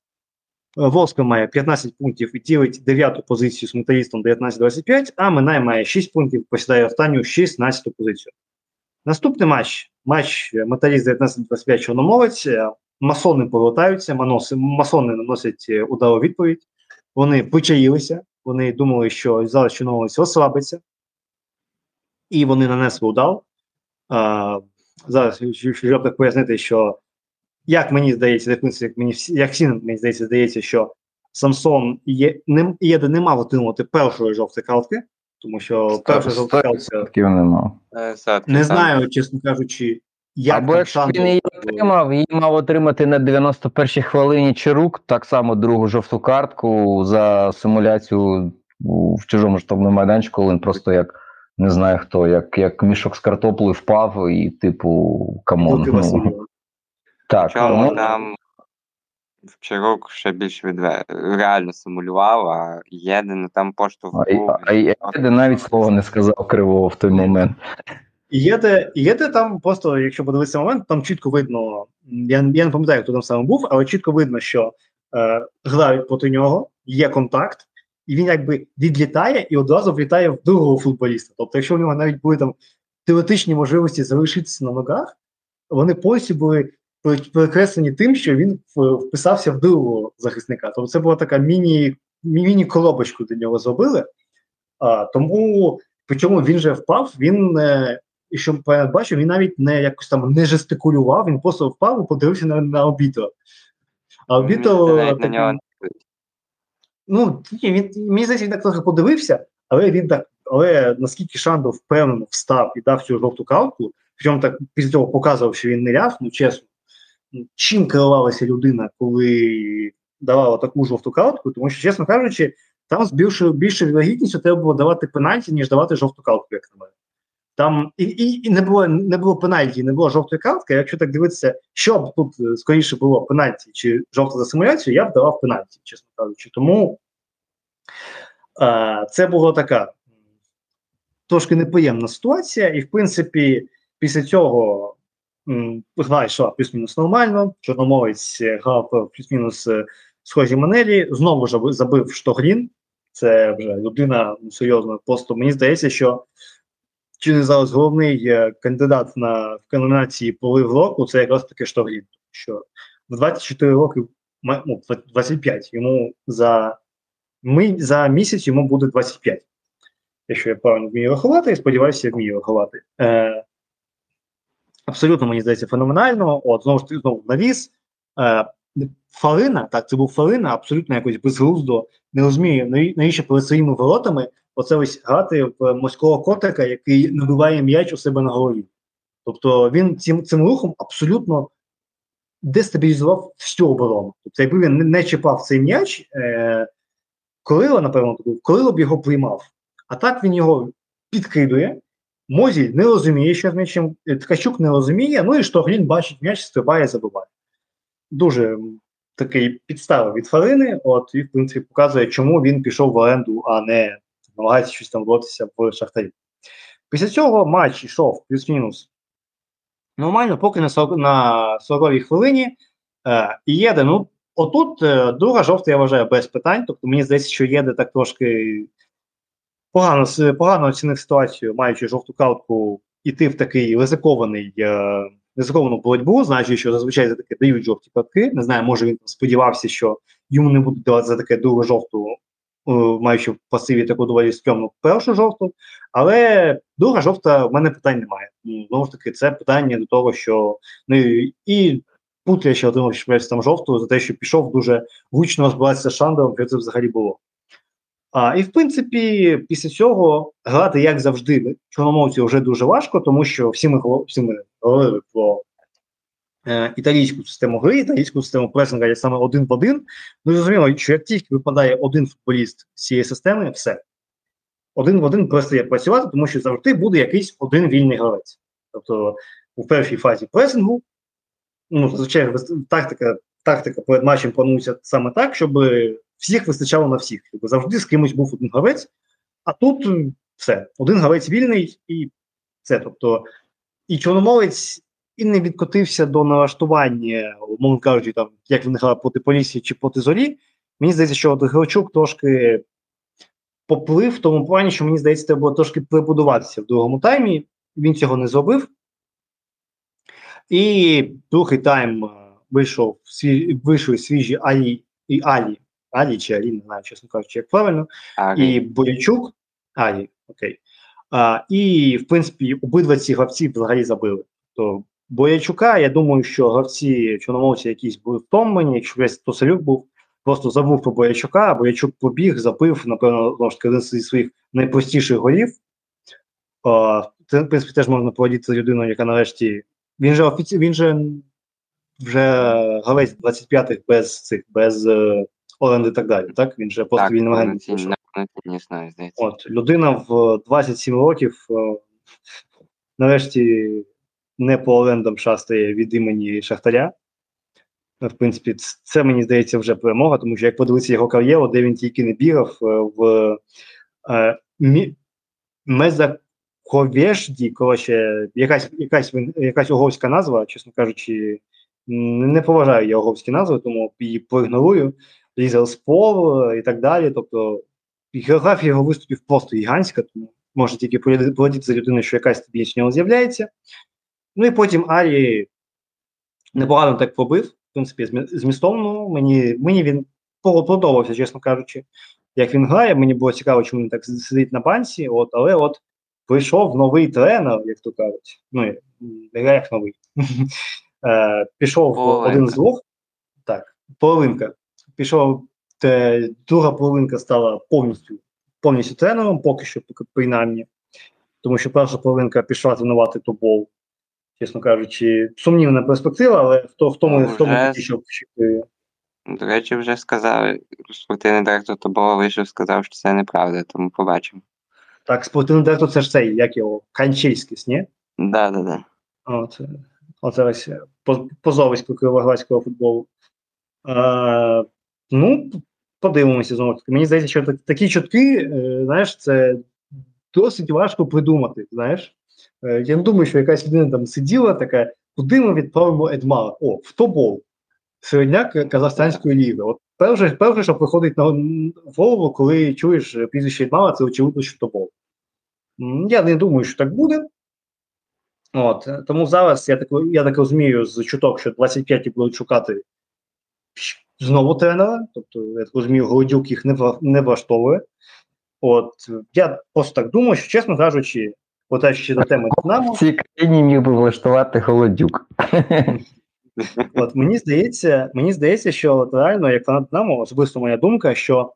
Волска має 15 пунктів і ділить 9 позицію з металістом 19-25, а Минай має 6 пунктів, посідає останню 16 позицію. Наступний матч матч Металіст 19-25 Чорноморець. Е, Масони повертаються, маноси, масони наносять е, удар у відповідь. Вони почаїлися, вони думали, що зараз Чорноморець розслабиться, і вони нанесли удар. А, зараз щоб так пояснити, що як мені здається, принципі, як мені як всім мені здається, здається, що Самсон є не Єде не мав отримати першої жовтої картки, тому що перша жовта картка Таких нема. Е, все-таки не знаю, чесно кажучи, як Або там якщо він її отримав, її мав отримати на 91-й хвилині Чарук, так само другу жовту картку за симуляцію в чужому штабному майданчику, коли він просто як не знаю хто, як, як мішок з картоплею впав і, типу, камон. Ну, так, Чому ну, там Вачорук ще більш відве... реально симулював, а єдине там а, поштовхнув. а, а я навіть слова не сказав кривого в той момент. І є де, і є де там просто, якщо подивитися момент, там чітко видно. Я, я не пам'ятаю, хто там саме був, але чітко видно, що е, грають проти нього, є контакт, і він якби відлітає і одразу влітає в другого футболіста. Тобто, якщо в нього навіть були там теоретичні можливості залишитися на ногах, вони повністю були перекреслені тим, що він вписався в другого захисника. Тобто це була така міні, міні-коробочку для нього зробили. А, тому, причому він же впав, він. Е, і що я бачив, він навіть не якось там не жестикулював, він просто впав і подивився на, на обіто. А обіто. Ну, ні, він, мені здається, він так трохи подивився, але він так, але наскільки Шандов впевнено встав і дав цю жовту картку, причому так після цього показував, що він не ляв, ну чесно, чим керувалася людина, коли давала таку жовту картку, тому що, чесно кажучи, там з більшою більшою вірогідністю треба було давати пенальті, ніж давати жовту картку, як на мене. Там і, і, і не було не було пенальті, не було жовтої картки. Якщо так дивитися, що б тут е, скоріше було пенальті чи жовта за симуляцію, я б давав пенальті, чесно кажучи. Тому е, це була така трошки неприємна ситуація, і в принципі, після цього гра йшла плюс-мінус нормально. Чорноморець е, грав плюс-мінус е, схожій манері. Знову ж забив Штогрін. Це вже людина ну, серйозно. Просто мені здається, що чи не зараз головний е, кандидат на в номінації полив року це якраз таки Штогрін. Що в 24 роки, ну, 25, йому за, ми, за місяць йому буде 25. Якщо я правильно вмію рахувати, і сподіваюся, я вмію рахувати. Е, абсолютно, мені здається, феноменально. От, знову ж таки, знову навіс. Е, Фарина, так, це був Фарина, абсолютно якось безглуздо, не розумію, навіщо перед своїми воротами оце ось грати в морського котика, який набиває м'яч у себе на голові. Тобто він цим, цим рухом абсолютно дестабілізував всю оборону. Тобто, якби він не, чіпав цей м'яч, е, Корила, напевно, був, Корило б його приймав. А так він його підкидує. Мозіль не розуміє, що з м'ячем, е, Ткачук не розуміє, ну і Штоглін бачить м'яч, стрибає, забиває. Дуже такий підстава від Фарини, от і в принципі показує, чому він пішов в оренду, а не намагається щось там боротися в Шахтарі. Після цього матч йшов плюс-мінус нормально, поки на 40, на 40-й хвилині е, і Єде, ну, отут е, друга жовта, я вважаю, без питань. Тобто мені здається, що Єде так трошки погано, погано оцінив ситуацію, маючи жовту картку, іти в такий ризикований, е, ризиковану боротьбу, знаючи, що зазвичай за таке дають жовті картки. Не знаю, може він сподівався, що йому не будуть давати за таке другу жовту, е, маючи в пасиві таку доволі стрьомну першу жовту. Але друга жовта в мене питань немає. Ну, Знову ж таки, це питання до того, що ну і- Путля ще отримав там жовту за те, що пішов дуже гучно розбиратися з Шандером, що це взагалі було. А, і в принципі, після цього грати, як завжди, чорномовці вже дуже важко, тому що всі ми, всі ми говорили про е, італійську систему гри, італійську систему пресинга є саме один в один. Ну, зрозуміло, що як тільки випадає один футболіст з цієї системи, все. Один в один перестає працювати, тому що завжди буде якийсь один вільний гравець. Тобто у першій фазі пресингу, ну, зазвичай тактика, тактика перед матчем планується саме так, щоб всіх вистачало на всіх. Щоб завжди з кимось був один гравець, а тут все, один гравець вільний і все. Тобто, і чорномовець і не відкотився до налаштування, умовно кажучи, там, як він грав проти Полісі чи проти Зорі. Мені здається, що от Грачук трошки поплив в тому плані, що мені здається, треба було трошки прибудуватися в другому таймі. Він цього не зробив. І другий тайм е, вийшов сві... вийшли свіжі Алі і Алі. Алі чи Алі, не знаю, чесно кажучи, як правильно. А, І Боячук. Алі, окей. А, і, в принципі, обидва ці гравці взагалі забили. То Боячука, я думаю, що гравці чорномовці якісь були втомлені, якщо весь Тосалюк був, просто забув про Боячука, а Боячук побіг, забив, напевно, знову ж таки, один зі своїх найпростіших голів. А, це, в принципі, теж можна поводити людиною, яка нарешті. Він же офіці... він же вже гравець 25-х без цих, без е, і так далі. Так? Він же просто вільним агентом. От, людина в 27 років е, нарешті не по орендам шастає від імені Шахтаря. Е, В принципі, це мені здається вже перемога, тому що як подивитися його кар'єру, де він тільки не бігав е, в е, мі, Мезаковєжді, коротше, якась, якась, якась угорська назва, чесно кажучи, не поважаю я угорські назви, тому її проігнорую. Лізерспор е, і так далі. Тобто географія його виступів просто гігантська, тому можна тільки полетіти за людиною, що якась в нього з'являється. Ну і потім Арі непогано так пробив, в принципі, змі- змістовно. Мені, мені він по- подобався, чесно кажучи, як він грає. Мені було цікаво, чому він так сидить на банці. От, але от прийшов новий тренер, як то кажуть. Ну, як новий. Е, Пішов один з двох. Так, половинка. Пішов те, друга половинка стала повністю повністю тренером, поки що принаймні. Тому що перша половинка пішла тренувати топов, чесно кажучи, сумнівна перспектива, але в, то, в тому, в тому Вже що До речі, вже сказав, спортивний директор Тобова вийшов, сказав, що це неправда, тому побачимо. так, спортивний директор це ж цей, як його, Канчельський, ні? Да, да, да. От, е, поз- позовисько кривоградського футболу. Ну, подивимося знову таки. Мені здається, що такі чутки, е, знаєш, це досить важко придумати. Знаєш, е, я не думаю, що якась людина там сиділа така, куди ми відправимо Едмара? О, в тобол. Середняк Казахстанської ліги. От перше, перше, що приходить на голову, коли чуєш прізвище Едмара, це очевидно, що тобол. Я не думаю, що так буде. От, тому зараз я так, я так розумію з чуток, що 25-ті будуть шукати знову тренера. Тобто, я так розумію, Голодюк їх не, не влаштовує. От я просто так думаю, що чесно кажучи, ще до теми Динамо, В цій країні міг би влаштувати холодюк. От мені здається, мені здається, що от реально, як фанат Динамо, особисто моя думка, що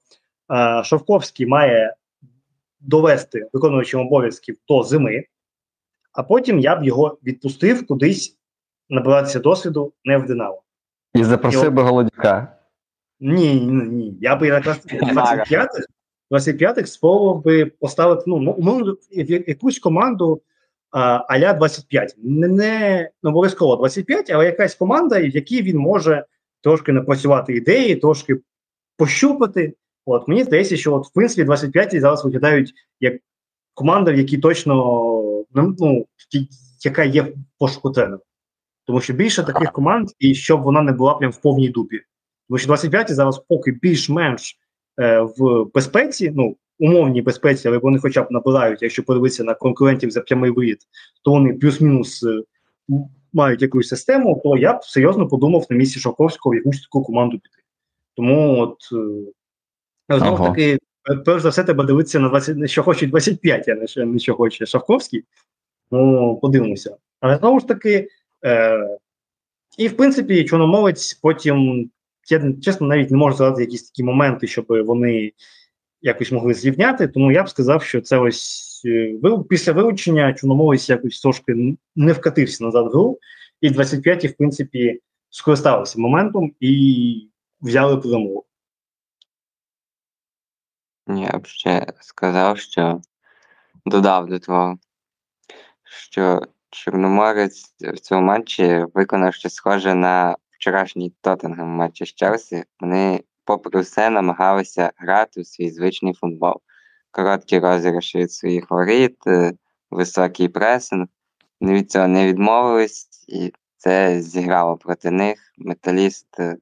е, Шовковський має довести виконуючим обов'язків до зими, а потім я б його відпустив кудись набиратися досвіду не в Динамо. І запросив би голодюка. Ні, ні, ні. Я би якраз 25-х 25-х спробував би поставити ну, ну, умовно, якусь команду а, а-ля 25. Не, не не обов'язково 25, але якась команда, в якій він може трошки напрацювати ідеї, трошки пощупати. От мені здається, що от, в принципі 25 зараз виглядають як команда, в якій точно ну, ну, яка є в пошуку тренера. Тому що більше таких команд, і щоб вона не була прям в повній дупі. Тому що 25 зараз поки більш-менш е, в безпеці, ну, умовній безпеці, але вони хоча б набирають, якщо подивитися на конкурентів за прямий виїд, то вони плюс-мінус е, мають якусь систему, то я б серйозно подумав на місці Шовковського в якусь таку команду піти. Тому от е, знову ж Ага. таки, перш за все, треба дивитися на 20, що хоче 25, а не що, не що хоче Шавковський. Ну, подивимося. Але знову ж таки, е, і в принципі, чорномовець потім, я чесно, навіть не можу згадати якісь такі моменти, щоб вони якось могли зрівняти. Тому я б сказав, що це ось е, після вилучення чорномовець якось трошки не вкатився назад в гру, і 25-ті, в принципі, скористалися моментом і взяли перемогу. Я б ще сказав, що додав до того, що Чорноморець в цьому матчі виконав щось схоже на вчорашній Тоттенгем матчі з Челсі. Вони, попри все, намагалися грати у свій звичний футбол. Короткі розіграші від своїх воріт, е, високий пресинг. Вони від цього не відмовились, і це зіграло проти них. Металіст е,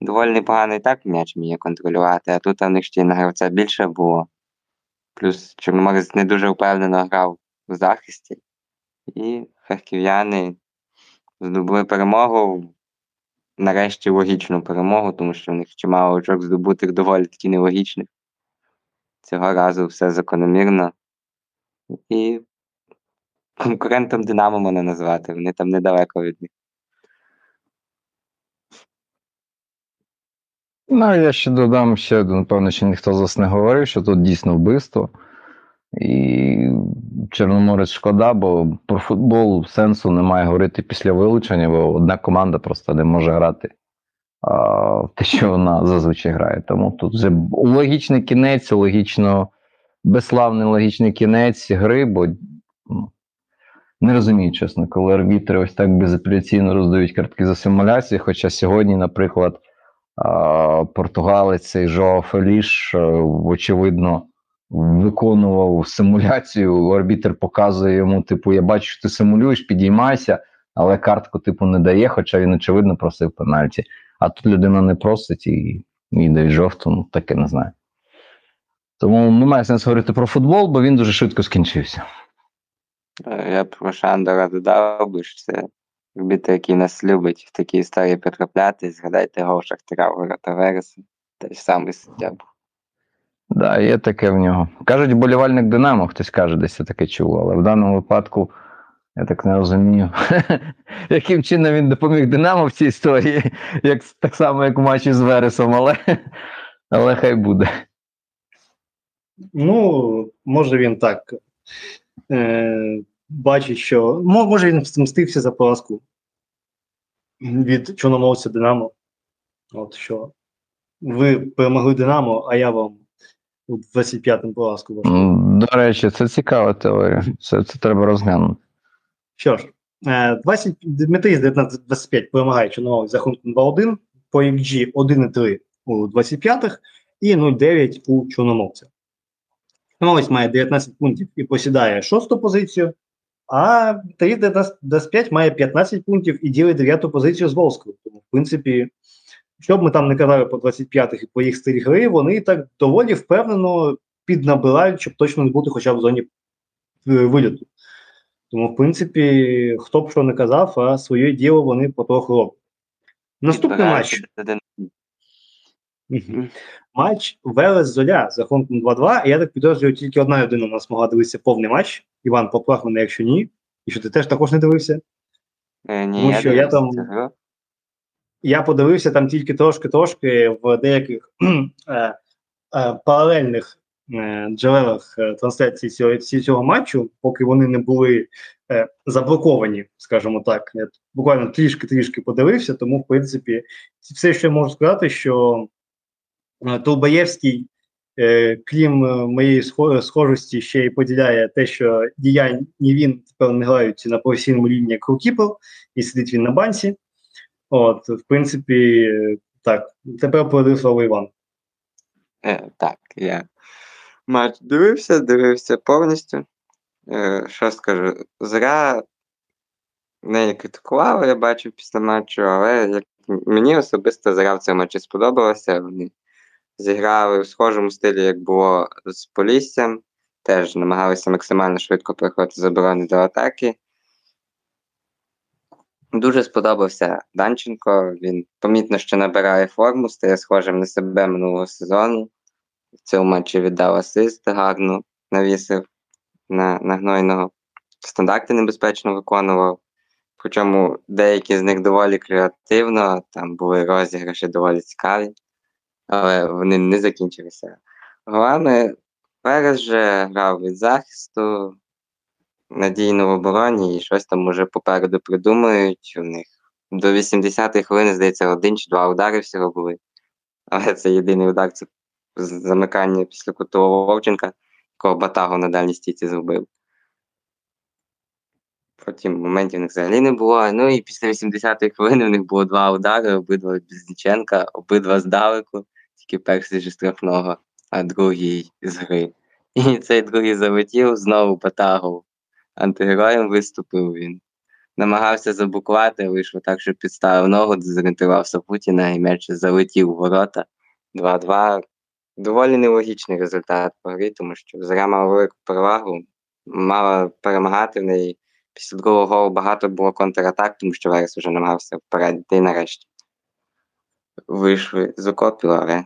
доволі непогано і так м'яч вміє контролювати, а тут у них ще й на гравця більше було. Плюс Чорноморець не дуже впевнено грав у захисті. І харків'яни здобули перемогу. Нарешті логічну перемогу, тому що в них чимало очок здобутих доволі таки нелогічних. Цього разу все закономірно. І конкурентом Динамо мене назвати, вони там недалеко від них. Ну, я ще додам ще, напевно, що ніхто з вас не говорив, що тут дійсно вбивство. І Чорноморець шкода, бо про футбол сенсу немає говорити після вилучення, бо одна команда просто не може грати а, те, що вона зазвичай грає. Тому тут вже логічний кінець, логічно безславний логічний кінець гри, бо ну, не розумію, чесно, коли арбітри ось так безапеляційно роздають картки за симуляції. Хоча сьогодні, наприклад, а, португалець цей Жоа Феліш, очевидно, виконував симуляцію. Арбітр показує йому, типу, я бачу, що ти симулюєш, підіймайся, але картку, типу, не дає, хоча він, очевидно, просив пенальті. А тут людина не просить і, і дає жовту, ну таке не знаю. Тому немає сенсу говорити про футбол, бо він дуже швидко скінчився. Е, Я про Шандора додав би, що це арбітр, який нас любить в такі історії потрапляти. Згадайте Шахтаря в ворота Вереса. Той самий суддя був. Да, є таке в нього. Кажуть, болівальник Динамо, хтось каже, десь я таке чув, але в даному випадку я так не розумію, яким чином він допоміг Динамо в цій історії, як, так само, як в матчі з Вересом, але, але хай буде. Ну, може він так е, бачить, що може він мстився за поразку від чорномовця Динамо. От що ви перемогли Динамо, а я вам у 25-му поразку вашу. До речі, це цікава теорія. Це, це треба розглянути. Що ж, е, 20, Дмитрій з 19-25 перемагає Чорноморець з рахунком 2-1, по XG 1,3 у 25-х і 0,9 у Чорномовця. Чорноморець має 19 пунктів і посідає шосту позицію, а Дмитрій 25 має 15 пунктів і ділить дев'яту позицію з Волською. Тому, в принципі, що б ми там не казали по 25-х і по їх стилі гри, вони так доволі впевнено піднабирають, щоб точно не бути хоча б в зоні е, виліту. Тому, в принципі, хто б що не казав, а своє діло вони потроху роблять. Наступний матч. Матч Велес Золя з рахунком 2-2. І я так підозрюю, тільки одна людина у нас могла дивитися повний матч. Іван, поправ мене, якщо ні. І що ти теж також не дивився. Е, Ні, Тому я що я там-. Я подивився там тільки трошки-трошки в деяких е, е, паралельних е, джерелах трансляції цього, цього матчу, поки вони не були заблоковані, скажімо так. Я буквально трішки-трішки подивився, тому, в принципі, все, що я можу сказати, що Толбаєвський, крім моєї схо- схожості, ще й поділяє те, що діянь ні він тепер не грають на професійному рівні як рукіпер, і сидить він на банці. От, в принципі, так, тепер передаю слово Іван. Е, так, я матч дивився, дивився повністю. Е, що скажу, зря неї критикували, я бачив після матчу, але як мені особисто зря в цьому матчі сподобалося. Вони зіграли в схожому стилі, як було з Поліссям. Теж намагалися максимально швидко переходити з оборони до атаки. Дуже сподобався Данченко. Він помітно, що набирає форму, стає схожим на себе минулого сезону. В цьому матчі віддав асист гарно, навісив на, на гнойного. Стандарти небезпечно виконував. Причому деякі з них доволі креативно, там були розіграші доволі цікаві, але вони не закінчилися. Голами Перес же грав від захисту, надійно в обороні і щось там уже попереду придумують. У них до 80-ї хвилини, здається, один чи два удари всього були. Але це єдиний удар це замикання після кутового Вовченка, якого Батагов на дальній стійці зробив. Потім моментів в них взагалі не було. Ну і після 80-ї хвилини в них було два удари, обидва від Близніченка, обидва здалеку, тільки перший зі штрафного, а другий з гри. І цей другий залетів, знову Батагов. Антигероєм виступив він. Намагався заблокувати, вийшло так, що підставив ногу, дезорієнтувався Путіна і м'яч залетів у ворота 2-2. Доволі нелогічний результат по грі, тому що Зоря мала велику перевагу, мала перемагати в неї. Після другого голу багато було контратак, тому що Верес вже намагався вперед нарешті. Вийшли з окопів, але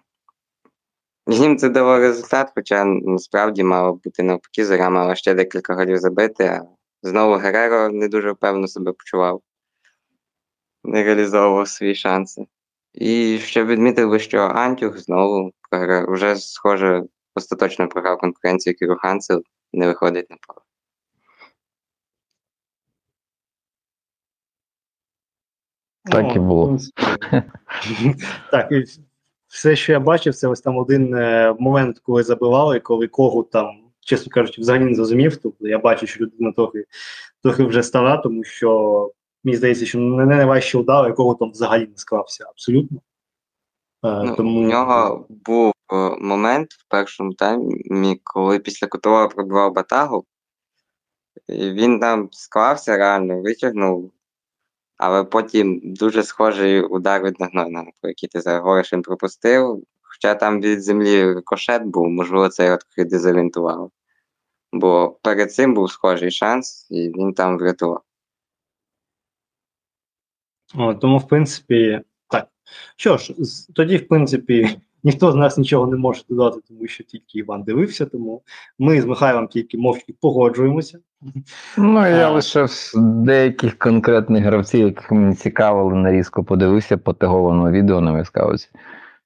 їм це дало результат, хоча насправді мало бути навпаки, Зоря мала ще декілька голів забити, а знову Гереро не дуже впевнено себе почував, не реалізовував свої шанси. І ще відмітив би, що Антюх знову програв, вже, схоже, остаточно програв конкуренцію Кіру Ханцев, не виходить на поле. Так і було. так, все, що я бачив, це ось там один е, момент, коли забивали, коли кого там, чесно кажучи, взагалі не зрозумів. Тобто я бачу, що людина трохи, трохи вже стара, тому що мені здається, що не найважче удар, якого там взагалі не склався абсолютно. Е, Ну, тому... У нього був е, момент в першому таймі, коли після Котова пробивав Батагу, і він там склався реально, витягнув, але потім дуже схожий удар від Нагнойна, про який ти зараз говориш, він пропустив. Хоча там від землі рикошет був, можливо, це його трохи дезорієнтувало. Бо перед цим був схожий шанс, і він там врятував. О, тому, в принципі, так. Що ж, тоді, в принципі, ніхто з нас нічого не може додати, тому що тільки Іван дивився, тому ми з Михайлом тільки мовчки погоджуємося. Ну, я лише з деяких конкретних гравців, яких мені цікавили, нарізко подивився по тегованому відео на Вискауці.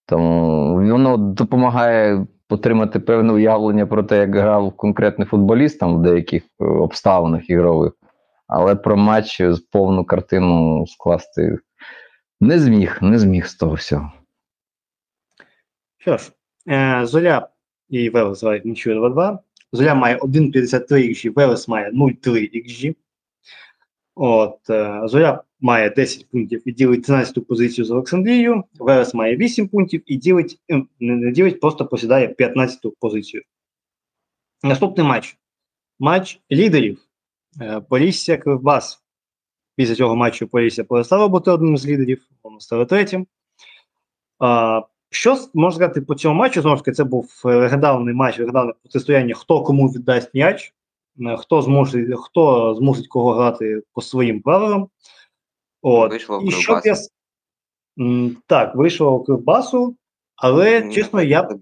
Тому воно допомагає отримати певне уявлення про те, як грав конкретний футболіст там в деяких е, обставинах ігрових. Але про матч повну картину скласти не зміг, не зміг з того всього. Що ж, е, Золя і Велес грають нічого 2-2. Золя має 1,53 XG, Велес має 0,3 XG. От, е, Золя має 10 пунктів і ділить 13 позицію з Олександрією. Велес має 8 пунктів і ділить, е, не, ділить, просто посідає 15 позицію. Наступний матч. Матч лідерів. Е, Полісся Кривбас. Після цього матчу Полісся перестало бути одним з лідерів, воно стало третім. Що можна сказати по цьому матчу? Знову ж таки, це був е, легендарний матч, легендарне протистояння, хто кому віддасть м'яч, е, хто змусить, хто змусить кого грати по своїм правилам. От. Вийшло в І щоб я... Так, вийшло у Кривбасу, але Ні, чесно, я б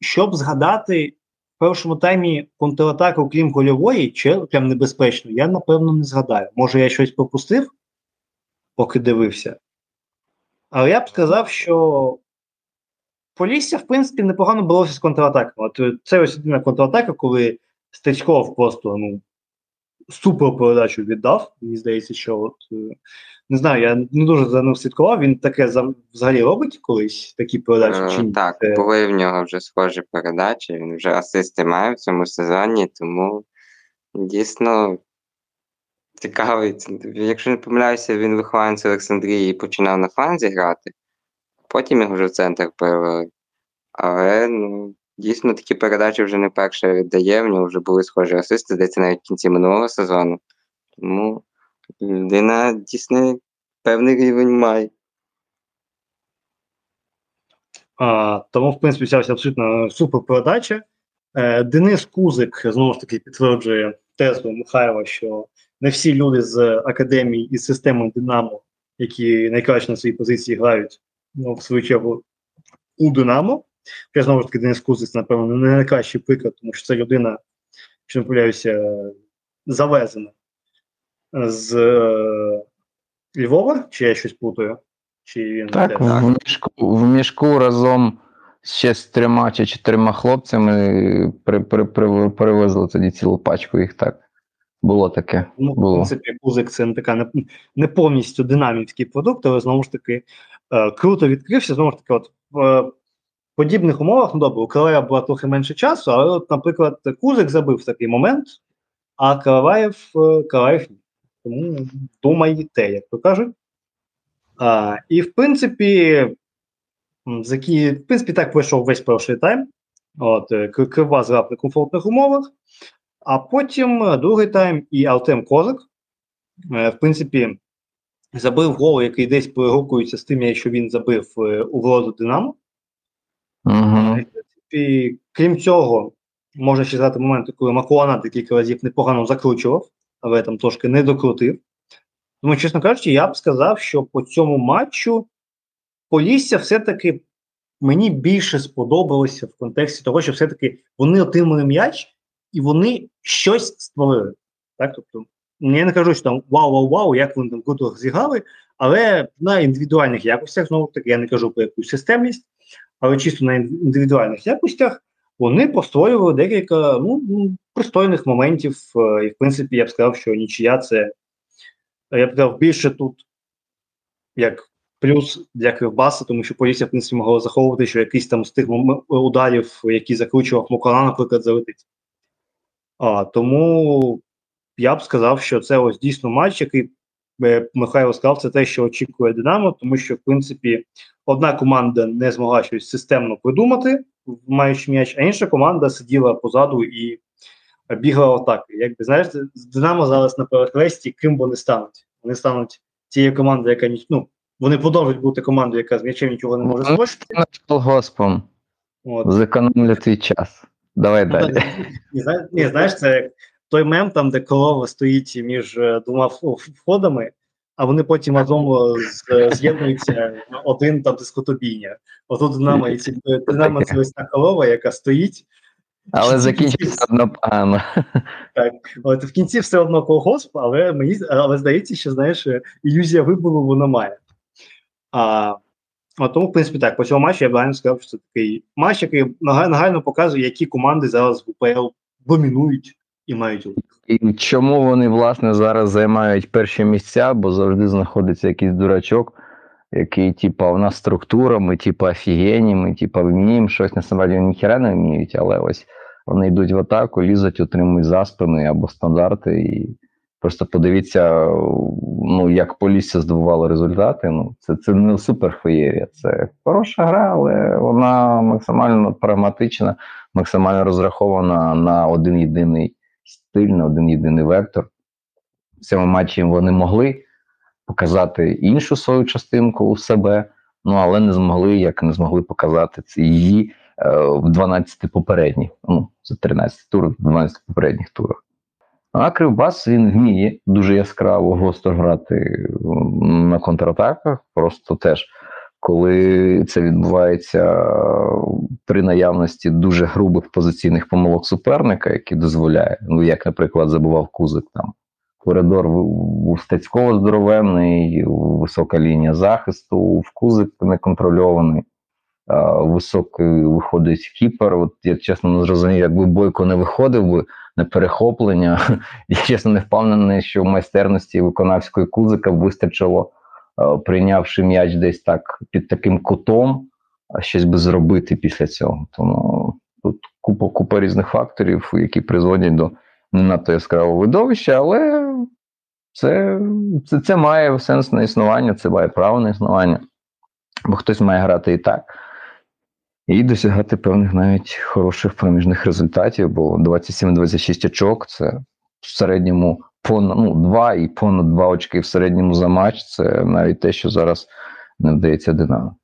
щоб згадати в першому таймі контратаку, крім гольової, чи прям небезпечно, я напевно не згадаю. Може, я щось пропустив, поки дивився. Але я б сказав, що Полісся, в принципі, непогано боролося з контратаками. От е, це ось єдина контратака, коли Стечков просто ну, супер передачу віддав. Мені здається, що от, е, не знаю, я не дуже за ним слідкував. Він таке взагалі робить колись такі передачі? Чи Е, ні? Так, Це- були в нього вже схожі передачі, він вже асисти має в цьому сезоні, тому дійсно цікавий. Якщо не помиляюся, він вихованець Олександрії починав на фланзі грати, потім його вже в центр перевели. Але ну, дійсно такі передачі вже не перше віддає, в нього вже були схожі асисти, здається, навіть в кінці минулого сезону. Тому людина дійсно певний рівень має. А, тому, в принципі, ось абсолютно супер передача. Е, Денис Кузик знову ж таки підтверджує тезу Михайла, що не всі люди з академії і системи Динамо, які найкраще на своїй позиції грають, ну, в свою чергу, у Динамо. Я знову ж таки, Денис Кузик, напевно, не найкращий приклад, тому що це людина, що не помиляюся, завезена з е, Львова, чи я щось плутаю? Чи він Так, теж? в мішку, в мішку разом ще з трьома чи чотирма хлопцями при, при, при, привезли тоді цілу пачку їх так. Було таке. Ну, в принципі, Кузик це не така не, не повністю динамівський продукт, але знову ж таки е, круто відкрився. Знову ж таки, от в е, подібних умовах, ну добре, у Калая було трохи менше часу, але, от, наприклад, Кузик забив в такий момент, а Калаєв, е, Калаєв ні. Тому думайте, як то кажуть. І в принципі, в принципі, так пройшов весь перший тайм. От, е, К- Кривбас грав на комфортних умовах. А потім другий тайм і Артем Козак, в принципі, забив гол, який десь перегукується з тим, що він забив е, у вроду Динамо. Угу. І, крім цього, можна ще згадати моменти, коли Макуана декілька разів непогано закручував, але там трошки не докрутив. Тому, чесно кажучи, я б сказав, що по цьому матчу Полісся все-таки мені більше сподобалося в контексті того, що все-таки вони отримали м'яч і вони щось створили. Так? Тобто, я не кажу, що там вау-вау-вау, як вони там круто зіграли, але на індивідуальних якостях, знову таки, я не кажу про якусь системність, але чисто на індивідуальних якостях вони построювали декілька ну, ну, пристойних моментів. е, І, в принципі, я б сказав, що нічия це, я б сказав, більше тут як плюс для Кривбаса, тому що поліція, в принципі, могла заховувати, що якийсь там з тих ударів, які закручував Мокана, наприклад, залетить. А, тому я б сказав, що це ось дійсно матч, який е, Михайло сказав, це те, що очікує Динамо, тому що, в принципі, одна команда не змогла щось системно придумати, маючи м'яч, а інша команда сиділа позаду і е, бігала атаки. Якби знаєш, Динамо зараз на перехресті, ким вони стануть? Вони стануть тією командою, яка ну, вони продовжують бути командою, яка з м'ячем нічого не може Вони зробити. стануть колгоспом. От. Зекономлю твій час. Давай Ну, далі. Ні, ні, знаєш, це як той мем, там, де корова стоїть між е, двома входами, а вони потім разом е, з'єднуються один там дискотобійня. Отут Динамо, і ці- Динамо це ось та корова, яка стоїть, Але закінчиться одно погано. От в кінці все одно колгосп, але мені але здається, що знаєш, е, ілюзія вибору вона має. А, от тому, в принципі, так, по цьому матчу я б реально сказав, що це такий матч, який нага- нагально показує, які команди зараз в УПЛ домінують і мають. І чому вони, власне, зараз займають перші місця, бо завжди знаходиться якийсь дурачок, який, типа, у нас структура, ми, типа, офігенні, ми, типа, вміємо щось насправді вони ніхера не вміють, але ось вони йдуть в атаку, лізуть, отримують заспини або стандарти. І просто подивіться, ну, як Полісся здобувало результати. Ну, це, це не суперфеєрія, це хороша гра, але вона максимально прагматична, максимально розрахована на один єдиний стиль, на один єдиний вектор. В цьому матчі вони могли показати іншу свою частинку у себе, ну але не змогли, як не змогли показати це її е, в 12 попередніх, ну, за 13 турів, в 12 попередніх турах. А Кривбас він вміє дуже яскраво гостро грати на контратаках. Просто теж, коли це відбувається при наявності дуже грубих позиційних помилок суперника, які дозволяє, ну як, наприклад, забував Кузик там. Коридор у Стецького здоровенний, висока лінія захисту, в Кузик неконтрольований, а, високий виходить кіпер. От я чесно не зрозумів, якби Бойко не виходив би на перехоплення. Я чесно не впевнений, що в майстерності виконавської Кузика вистачило, прийнявши м'яч десь так під таким кутом, щось би зробити після цього. Тому тут купа, купа різних факторів, які призводять до не надто яскравого видовища, але це, це, це має сенс на існування, це має право на існування. Бо хтось має грати і так. І досягати певних навіть хороших проміжних результатів, бо 27-26 очок це в середньому понад ну, 2 і понад 2 очки в середньому за матч. Це навіть те, що зараз не вдається Динамо.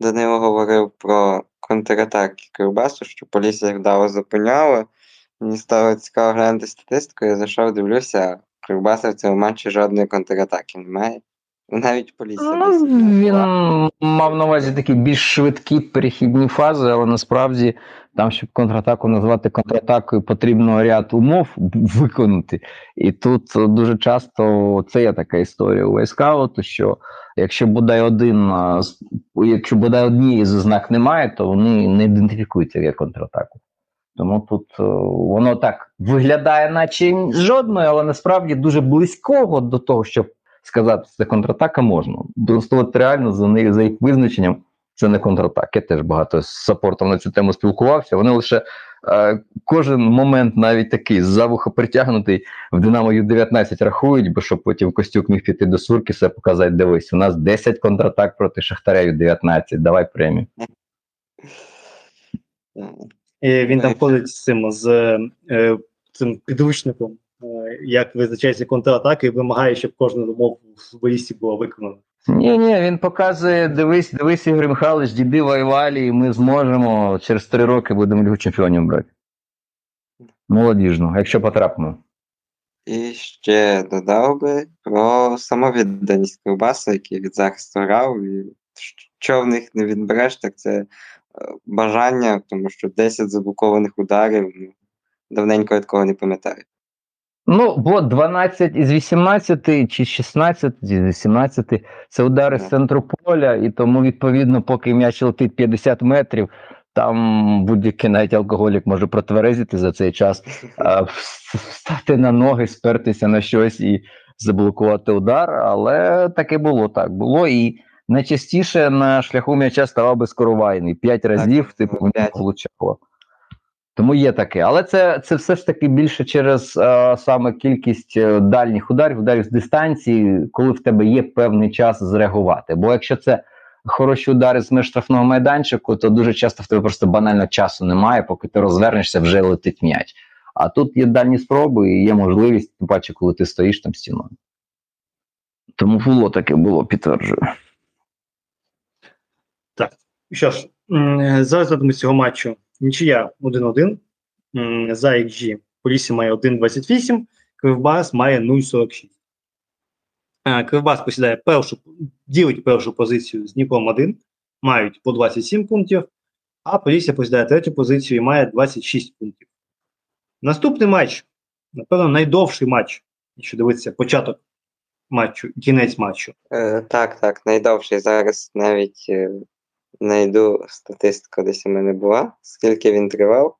Данило говорив про контратаки Кривбасу, що Полісся вдало зупиняла. Мені стало цікаво глянути статистику, я зайшов, дивлюся, Кривбаса в цьому матчі жодної контратаки немає. Навіть Полісся. Ну, він мав на увазі такі більш швидкі перехідні фази, але насправді там, щоб контратаку назвати контратакою, потрібно ряд умов виконати. І тут дуже часто це є така історія у Вайскауту, що якщо бодай один, якщо бодай однієї з ознак немає, то вони не ідентифікуються як контратаку. Тому тут е, воно так виглядає, наче жодної, але насправді дуже близького до того, щоб сказати, що це контратака можна. Просто от реально за них за їх визначенням це не контратака. Я теж багато з саппортом на цю тему спілкувався. Вони лише е, кожен момент, навіть такий за вуха притягнутий, в Динамо Ю-19 рахують, бо щоб потім Костюк міг піти до Суркіса показати, дивись, у нас 10 контратак проти Шахтаря Ю-19, давай премію. І він там ходить з цим з е, цим підручником, як визначається контратака, і вимагає, щоб кожна умов в футболісті була виконана. Ні, ні, він показує, дивись, дивись, Ігор Михайлович, діди воювали, і ми зможемо через три роки будемо Лігу чемпіонів брати. Молодіжну, якщо потрапимо. І ще додав би про самовідданість Кривбаса, який від захисту грав. І що в них не відбереш, так це е, бажання, тому що 10 заблокованих ударів. Ну, давненько я такого не пам'ятаю. Ну, бо 12 із 18 чи 16 із 18 це удари з центру поля, і тому, відповідно, поки м'яч летить 50 метрів, там будь-який навіть алкоголік може протверезити за цей час, а, встати на ноги, спертися на щось і заблокувати удар. Але таке було так. Було і найчастіше на шляху м'яча ставав безкоровайний. П'ять разів типу влучало. Тому є таке. Але це, це все ж таки більше через е, саме кількість е, дальніх ударів, ударів з дистанції, коли в тебе є певний час зреагувати. Бо якщо це хороші удари з меж штрафного майданчику, то дуже часто в тебе просто банально часу немає, поки ти розвернешся, вже летить м'яч. А тут є дальні спроби і є можливість, тим паче, коли ти стоїш там стіною. Тому було таке було, підтверджую. Що ж, м, за результатами цього матчу нічия 1-1. За XG Полісся має 1,28, Кривбас має 0,46. Е, Кривбас посідає першу, ділить першу позицію з Дніпром 1, мають по 27 пунктів, а Полісся посідає третю позицію і має 26 пунктів. Наступний матч, напевно, найдовший матч, якщо дивитися початок матчу кінець матчу. Е, так, так, найдовший зараз навіть е, знайду статистику, десь у мене була. Скільки він тривав?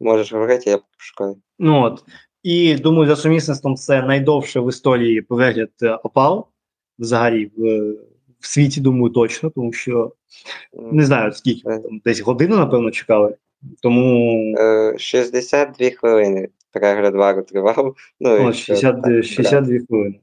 Можеш говорити, я пошукаю. Ну от. І думаю, за сумісництвом це найдовше в історії перегляд е, опал взагалі в, в світі, думаю, точно, тому що не знаю скільки там, десь годину, напевно, чекали. Тому Е, 62 хвилини перегляд вару тривав. Ну, о, 60, так 62 хвилини.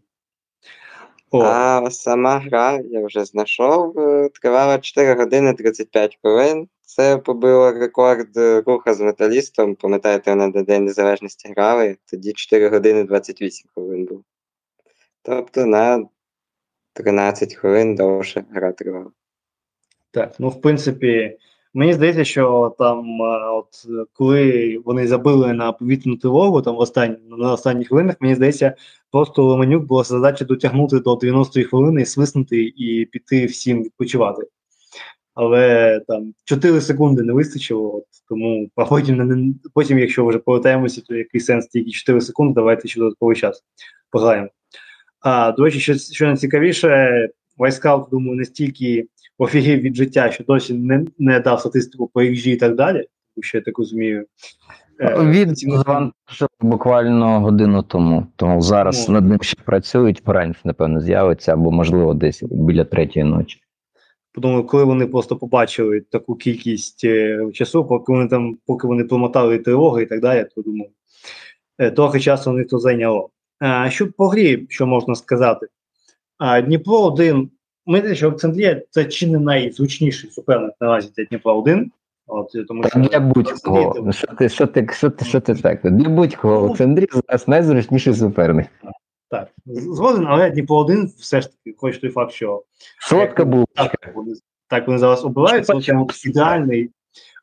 О, А сама гра, я вже знайшов, е, тривала 4 години 35 хвилин. Це побило рекорд е, руха з металістом. Пам'ятаєте, вони на День Незалежності грали, тоді 4 години 28 хвилин був. Тобто на 13 хвилин довше гра тривала. так, ну в принципі, мені здається, що там, е, от коли вони забили на повітряну тривогу, там в останні, на останніх хвилинах, мені здається, просто Леменюк була задача дотягнути до 90-ї хвилини, свиснути і піти всім відпочивати. Але там 4 секунди не вистачило, от, тому потім, потім, якщо вже повертаємося, то який сенс тільки 4 секунди, давайте ще додатковий час пограємо. А, до речі, що, що найцікавіше, Вайскаут, думаю, настільки офігів від життя, що досі не, не дав статистику по XG і так далі, тому що я так розумію. е, Він ці- завантажив буквально годину тому. Тому зараз Ну. над ним ще працюють, поранці, напевно, з'явиться, або, можливо, десь біля третьої ночі. Подумаю, коли вони просто побачили таку кількість е, часу, поки вони там, поки вони промотали тривоги і так далі, то думаю, е, трохи часу них то зайняло. А, що по грі, що можна сказати? Дніпро 1, ми що Олександрія це чи не найзвучніший суперник наразі для Дніпра 1. От, тому що для будь-кого. Ну, Що ти, що ти, що ти, що ти так? Для будь-кого Ну. Олександрій зараз найзручніший суперник. Так, згоден, але Дніпро 1 все ж таки, хоч той факт, що Солодка булочка. так так вони зараз обираються, ну, це ідеальний.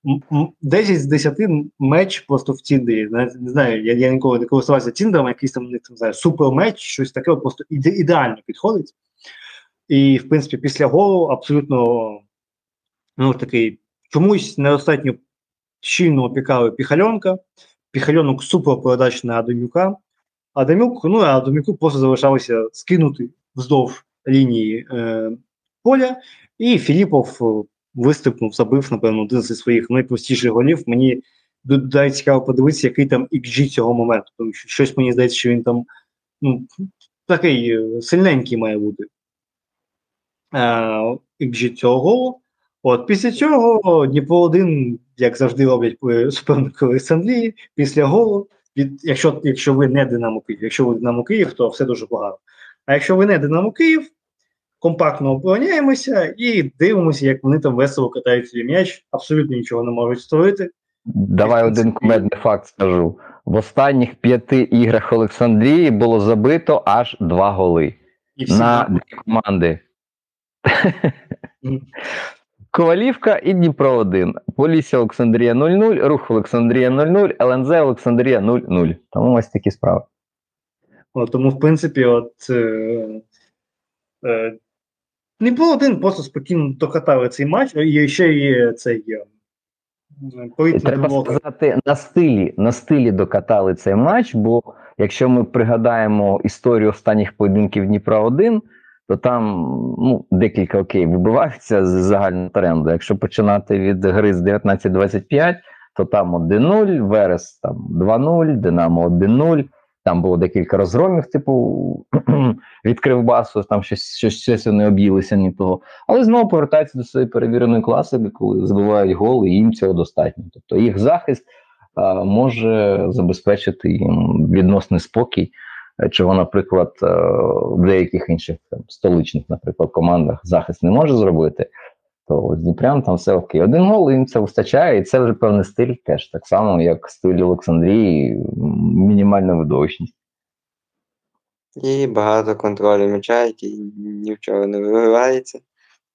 М- м- 10 з 10 меч просто в Тіндері. Не, не знаю, я, я ніколи не користувався Тіндером, якийсь там не знаю, супер-меч, щось таке, просто іде, ідеально підходить. І, в принципі, після голу абсолютно ну, такий чомусь недостатньо щільно опікали Піхальонка. Піхальонок супер передач на Адамюка. Адамюк, ну а Адамюку просто залишалося скинути вздовж лінії е, поля, і Філіпов е, вистрибнув, забив, напевно, один зі своїх найпростіших голів. Мені д- цікаво подивитися, який там XG цього моменту. Тому що щось мені здається, що він там ну, такий е, сильненький має бути. Е, XG цього голу. От після цього Дніпро 1, як завжди роблять суперники Олександрії, після голу, від, якщо, якщо ви не Динамо Київ, якщо ви Динамо Київ, то все дуже погано. А якщо ви не Динамо Київ, компактно обороняємося і дивимося, як вони там весело катають свій м'яч, абсолютно нічого не можуть створити. Давай в один кумедний факт скажу. В останніх п'яти іграх Олександрії було забито аж два голи І всі на дві команди. Ковалівка і Дніпро 1. Полісся Олександрія 0-0, Рух Олександрія 0-0, ЛНЗ Олександрія 0-0. Тому ось такі справи. От, тому, в принципі, от е, е, не було один, просто спокійно докатали цей матч, і ще є цей е, треба тривога. сказати, на стилі, на стилі докатали цей матч, бо якщо ми пригадаємо історію останніх поєдинків Дніпра 1, то там ну, декілька окей вибиваються з загального тренду. Якщо починати від гри з 19-25, то там 1-0, Верес там 2-0, Динамо 1-0. Там було декілька розгромів, типу від Кривбасу, там щось, щось, щось вони об'їлися ні того. Але знову повертаються до своєї перевіреної класики, коли забивають гол, і їм цього достатньо. Тобто їх захист може забезпечити їм відносний спокій, чого, наприклад, е, в деяких інших там, столичних, наприклад, командах захист не може зробити. То з Дніпрям там все окей. Один гол їм це вистачає, і це вже певний стиль теж так само, як стиль Олександрії, мінімальна видовищність. І багато контролю м'яча, який ні в чого не виливається.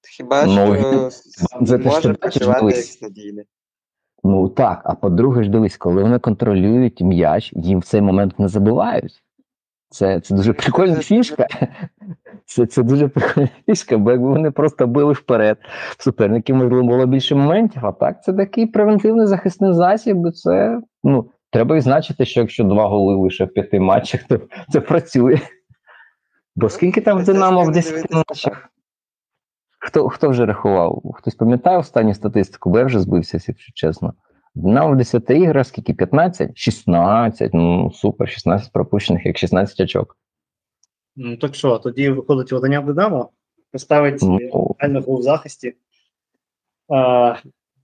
Хіба Ну, що це може працювати як надійне. Ну так, а по-друге, ж дивись, коли вони контролюють м'яч, їм в цей момент не забувають. Це, це дуже прикольна фішка. Це, це дуже прикольна фішка, бо якби вони просто били вперед, в суперників, можливо, було більше моментів, а так це такий превентивний захисний засіб, і це ну, треба відзначити, що якщо два голи лише в п'яти матчах, то це працює. Бо скільки там в Динамо в 10 матчах? Хто, хто вже рахував? Хтось пам'ятає останню статистику, бо я вже збився, якщо чесно. Динамо в 10 іграх, скільки? 15? 16. Ну, супер, 16 пропущених, як 16 очок. Ну так що, тоді виходить видання в Динамо, поставить Ну, реально в захисті. А,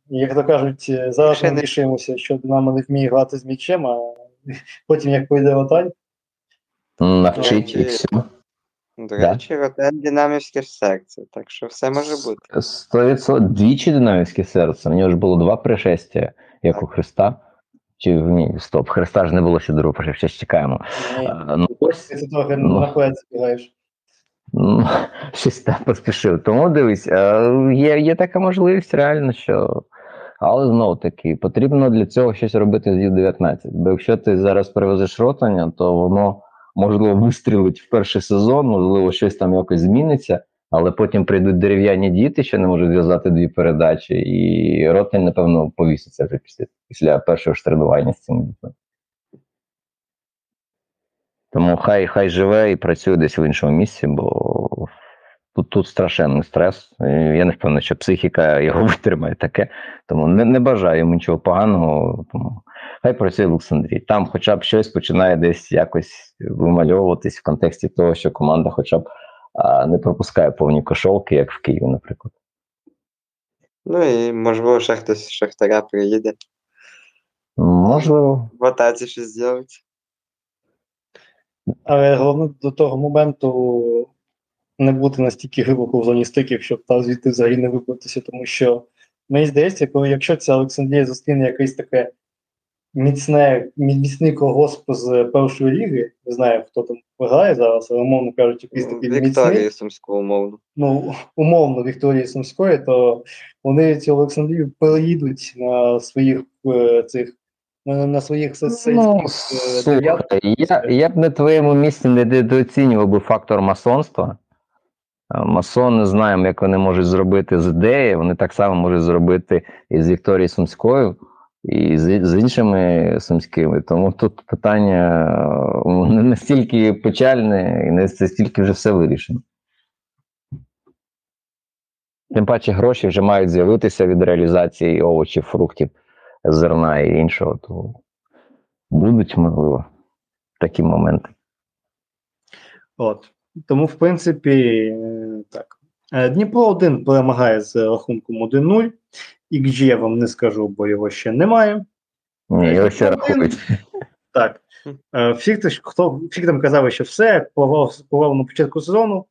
як то кажуть, е, зараз Ще ми не- тішуємося, що Динамо не вміє грати з м'ячем, а потім як пойде роталь, навчить і Речі, все. До Да. речі, ротель динамівське серце, так що все може бути. 100% двічі динамівське серце. У нього ж було два пришестя, як у Христа. Чи ні, стоп, Христа ж не було ще другого ще чекаємо. А, ну, ось, ти трохи Ну. наперед забігаєш. Ну, щось так поспішив. Тому дивись, е, є, є така можливість реально, що. Але знову таки, потрібно для цього щось робити з Ю-19. Бо якщо ти зараз перевезеш ротання, то воно можливо вистрілить в перший сезон, можливо, щось там якось зміниться, але потім прийдуть дерев'яні діти, що не можуть зв'язати дві передачі, і ротань, напевно, повіситься вже після, після першого ж тренування з цим дітьми. Тому хай хай живе і працює десь в іншому місці, бо тут, тут страшенний стрес. Я не впевнений, що психіка його витримає таке. Тому не, не бажаю йому нічого поганого. Тому хай працює в Олександрії. Там хоча б щось починає десь якось вимальовуватись в контексті того, що команда хоча б не пропускає повні кошолки, як в Києві, наприклад. Ну і можливо, ще хтось з Шахтаря приїде. Можливо, В атаці щось зробить. Але головне до того моменту не бути настільки глибоко в зоні стиків, щоб там звідти взагалі не вибратися, тому що мені здається, коли якщо ця Олександрія зустріне якесь таке міцне, міцний колгосп з першої ліги. Не знаю, хто там грає зараз, але умовно кажучи, якийсь такий міцний. Вікторії Сумського умовно. ну, умовно Вікторії Сумської, то вони ці Олександрію переїдуть на своїх е, цих на, своїх Ну, е, слухай, я, я б на твоєму місці не недооцінював би фактор масонства. Е, Масони знаємо, як вони можуть зробити з ідеї, вони так само можуть зробити і з Вікторією Сумською, і з, з іншими сумськими. Тому тут питання е, не настільки печальне і не настільки вже все вирішено. Тим паче гроші вже мають з'явитися від реалізації овочів, фруктів, зерна і іншого. То будуть, можливо, такі моменти. От. Тому, в принципі, е, так. Е, Дніпро 1 перемагає з рахунком 1-0. XG я вам не скажу, бо його ще немає. Ні, його ще рахують. Так. Е, Всі, хто, хто, всі там казали, що все, плавав, на початку сезону.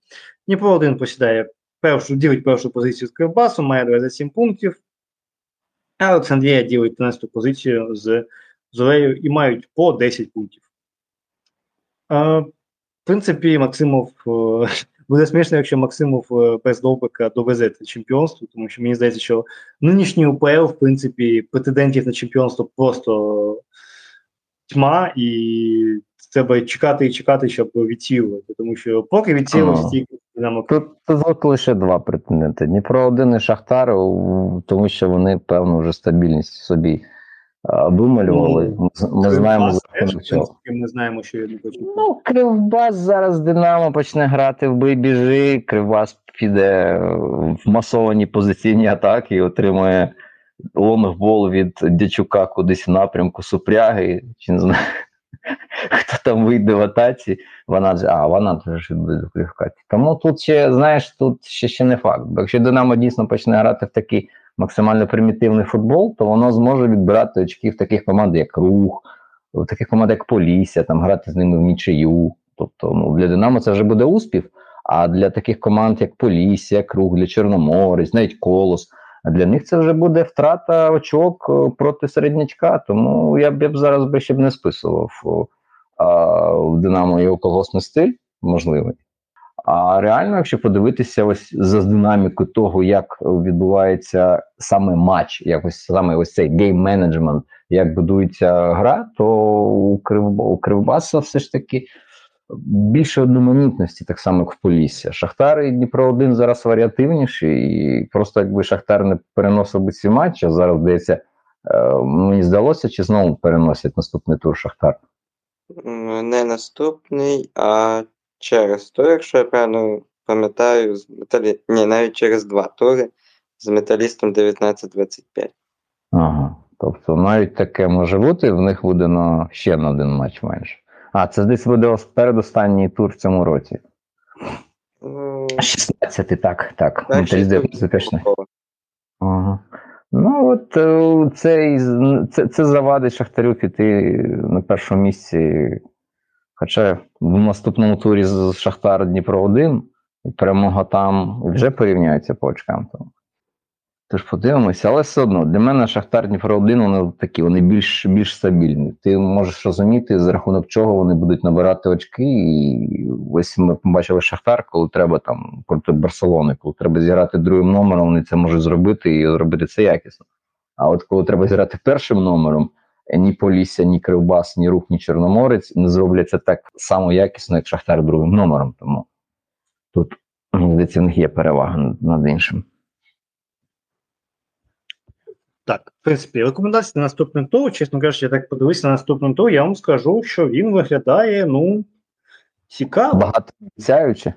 Дніпро 1 посідає першу, ділить першу позицію з Кривбасом, має 27 пунктів. А Олександрія ділить 13 позицію з Зорею і мають по 10 пунктів. Е, в принципі, Максимов е, буде смішно, якщо Максимов е, без довбика довезе це чемпіонство, тому що мені здається, що нинішній УПЛ, в принципі, претендентів на чемпіонство просто тьма, і треба чекати і чекати, щоб відсіювати. Тому що поки відсіювати Ага. стільки Динамо Тут, тут лише два претенденти: Дніпро один і Шахтар, тому що вони, певно, вже стабільність собі а, вималювали. Ми, ми знаємо за чого. ми знаємо, що він не хоче. Ну, Кривбас зараз Динамо почне грати в бий біжи. Кривбас піде в масовані позиційні атаки і отримує лонгбол від Дячука кудись в напрямку Супряги. Чи не знаю, хто там вийде в атаці. Вона а вона ж буде до. Тому тут ще, знаєш, тут ще, ще не факт. Бо якщо Динамо дійсно почне грати в такий максимально примітивний футбол, то воно зможе відбирати очки в таких команд, як Рух, в таких команд, як Полісся, там грати з ними в нічию. Тобто, ну, для Динамо це вже буде успіх. А для таких команд, як Полісся, як Рух, для Чорноморець, навіть Колос, для них це вже буде втрата очок е, проти середнячка. Тому я б, я б зараз би ще б не списував а, в Динамо його колгосний стиль можливий. А реально, якщо подивитися ось за динамікою того, як відбувається саме матч, як ось саме ось цей гейм-менеджмент, як будується гра, то у, Крив... у Кривбаса все ж таки більше одноманітності, так само як в Полісся. Шахтар і Дніпро 1 зараз варіативніші, і просто якби Шахтар не переносив би ці матчі, а зараз здається, е, мені здалося, чи знову переносять наступний тур Шахтар. Не наступний, а через тур, якщо я правильно пам'ятаю, з металі... Ні, навіть через два тури з металістом 19-25. Ага. Тобто навіть таке може бути, в них буде на ще на один матч менше. А, це десь буде передостанній тур в цьому році. Ну, 16 так, так. перший Металіст тур 95. Микола. Ага. Ну, от е, це, це, це завадить Шахтарю піти на першому місці. Хоча в наступному турі з Шахтар Дніпро 1 і перемога там вже порівняються по очкам. Тож подивимося, але все одно для мене Шахтар Дніпро 1 вони такі, вони більш, більш стабільні. Ти можеш розуміти, за рахунок чого вони будуть набирати очки. І ось ми побачили Шахтар, коли треба там проти Барселони, коли треба зіграти другим номером, вони це можуть зробити і зробити це якісно. А от коли треба зіграти першим номером, ні Полісся, ні Кривбас, ні Рух, ні Чорноморець не зроблять це так само якісно, як Шахтар другим номером. Тому тут, мені здається, в них є перевага над, над іншим. Так, в принципі, рекомендації на наступний тур, чесно кажучи, я так подивився на наступний тур, я вам скажу, що він виглядає, ну, цікаво. Багато обіцяючи.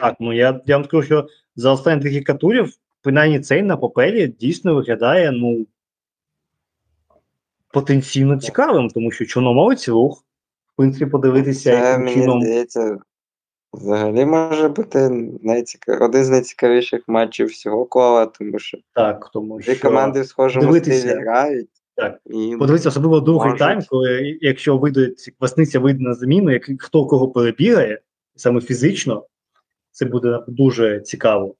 Так, ну я, я вам скажу, що за останні декілька турів, принаймні цей на папері дійсно виглядає, ну, потенційно цікавим, тому що чорноморець рух, в принципі, подивитися, Це, яким мені чином. здається, взагалі може бути найцікав... один з найцікавіших матчів всього кола, тому що Так, тому дві що команди в схожому дивитися. стилі грають. Так. І подивитися, особливо другий тайм, коли якщо вийде Квасниця вийде на заміну, як хто кого перебігає, саме фізично, це буде дуже цікаво.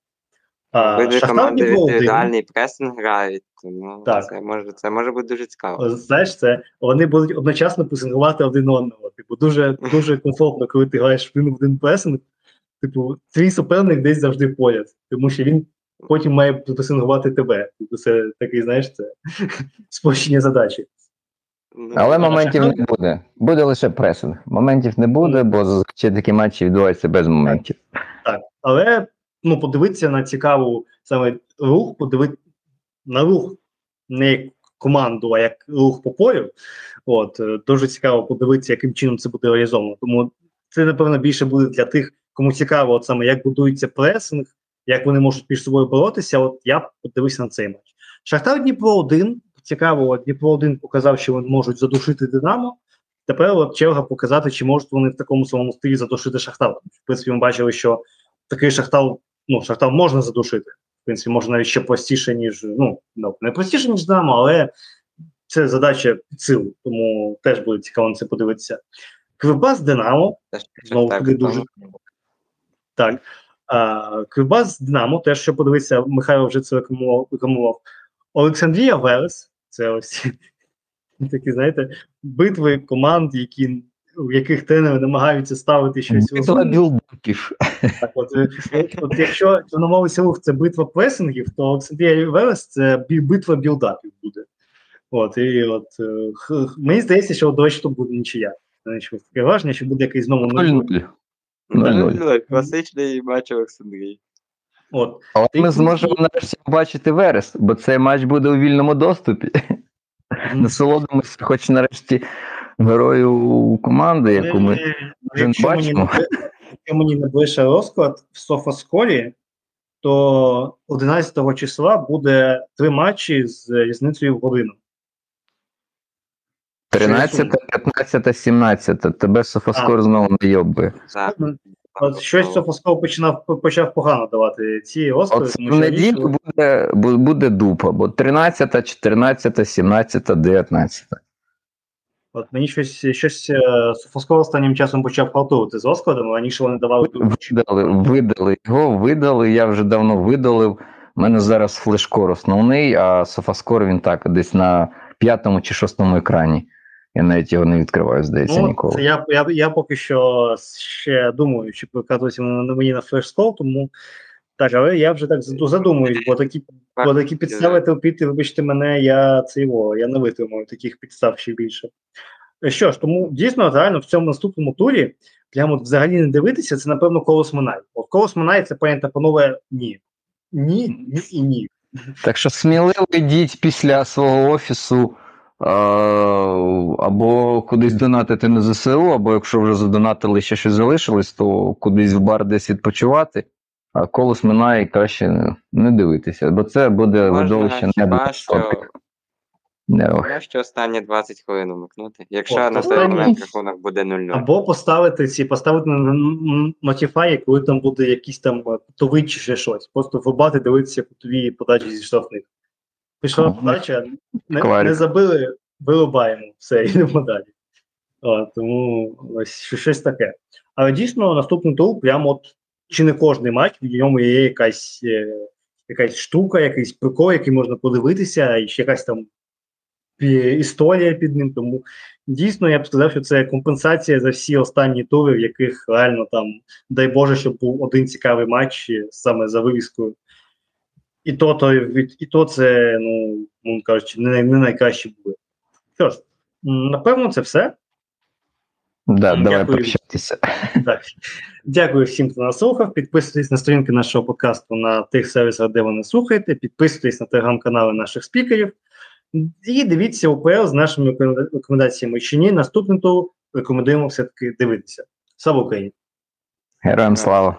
А, Обидві команди індивідуальний пресинг грають, тому Так. це може це може бути дуже цікаво. Знаєш, це вони будуть одночасно пресингувати один одного. Типу, дуже дуже комфортно, коли ти граєш один в один пресинг. Типу, твій суперник десь завжди поряд, тому що він потім має пресингувати тебе. Типу, це такий, знаєш, це спрощення задачі. Ну, Але а моментів Шахтар- не буде. Буде лише пресинг. Моментів не буде, бо зазвичай такі матчі відбуваються без моментів. Так, але ну, подивитися на цікаву саме рух, подивитися на рух не як команду, а як рух по полю. От е, дуже цікаво подивитися, яким чином це буде реалізовано. Тому це, напевно, більше буде для тих, кому цікаво, от саме як будується пресинг, як вони можуть між собою боротися. От я подивився на цей матч. Шахтар Дніпро 1 цікаво, Дніпро 1 показав, що вони можуть задушити Динамо. Тепер от черга показати, чи можуть вони в такому самому стилі задушити Шахтар. В принципі, ми бачили, що такий Шахтар, ну, Шахтар можна задушити. В принципі, може навіть ще простіше, ніж ну, не простіше, ніж Динамо, але це задача силу, тому теж буде цікаво на це подивитися. Кривбас Динамо, знову таки дуже так. А, Кривбас Динамо, теж що подивитися, Михайло вже це рекламував. Олександрія Верес, це ось такі, знаєте, битви команд, які, в яких тренери намагаються ставити щось Битва білдуків. Так, от, е, от, от якщо чорномовий рух це битва пресингів, то Олександрія Верес це битва білдапів буде. От, і от, е, х- х- мені здається, що до речі, тут буде нічия. Щось таке враження, що буде якийсь знову 0-0. 0-0. Ну, 0-0. ну, Класичний матч Олександрії. От. Але Ти- ми зможемо нарешті побачити Верес, бо цей матч буде у вільному доступі. Насолодимося, хоч нарешті герою команди, яку ми вже не якщо мені бачимо. Якщо мені не блише розклад в Софасколі, то 11 числа буде три матчі з різницею в годину. 13, 15, 17. Тебе Софоскор знову найобує. Так. От щось Софаскол починав почав погано давати ці розклади, От в неділю буде, буде дупа, бо 13, 14, 17, 19. От мені щось, щось е, останнім часом почав халтувати з розкладами, раніше вони давали Видали, видали його, видали. Я вже давно видалив. У мене зараз флешкор основний, а Софаскор він так, десь на п'ятому чи шостому екрані. Я навіть його не відкриваю, здається, Ну, ніколи. це я, я, я поки що ще думаю, чи показується мені на флешскор, тому так, але я вже так заду- задумуюсь, бо такі, бо такі підстави терпіти, вибачте мене, я це його, я не витримую таких підстав ще більше. Е, Що ж, тому дійсно реально в цьому наступному турі прямо взагалі не дивитися, це напевно колос Монай. От колос Монай це пані та панове ні. Ні, ні і ні. Так що сміливо йдіть після свого офісу е- або кудись донатити на ЗСУ, або якщо вже задонатили ще щось залишилось, то кудись в бар десь відпочивати. А колос минає краще не- не дивитися, бо це буде Можна видовище не хіба для що. Не, ох. що останні 20 хвилин умикнути. Якщо О, на той останні- момент рахунок буде 0-0. Або поставити ці, поставити на Notify, коли там буде якийсь там е, кутовий чи ще щось. Просто врубати, дивитися кутові подачі зі штрафних. Пішла Ага. подача, не, не забили, вирубаємо, все, йдемо далі. О, тому ось щось таке. Але дійсно наступний тур, прямо от чи не кожний матч, в ньому є якась, е, якась штука, якийсь прикол, який можна подивитися, і ще якась там історія під ним. Тому дійсно я б сказав, що це компенсація за всі останні тури, в яких реально там, дай Боже, щоб був один цікавий матч е, саме за вивіскою. І то, то, і то це, ну, кажучи, не, не найкраще були. Що ж, напевно, це все. Да, давай Дякую. прощатися. Так. Дякую всім, хто нас слухав. Підписуйтесь на сторінки нашого подкасту на тих сервісах, де ви нас слухаєте. Підписуйтесь на телеграм-канали наших спікерів. І дивіться УПЛ з нашими рекомендаціями чи ні. Наступний тур рекомендуємо все-таки дивитися. Слава Україні! Героям слава.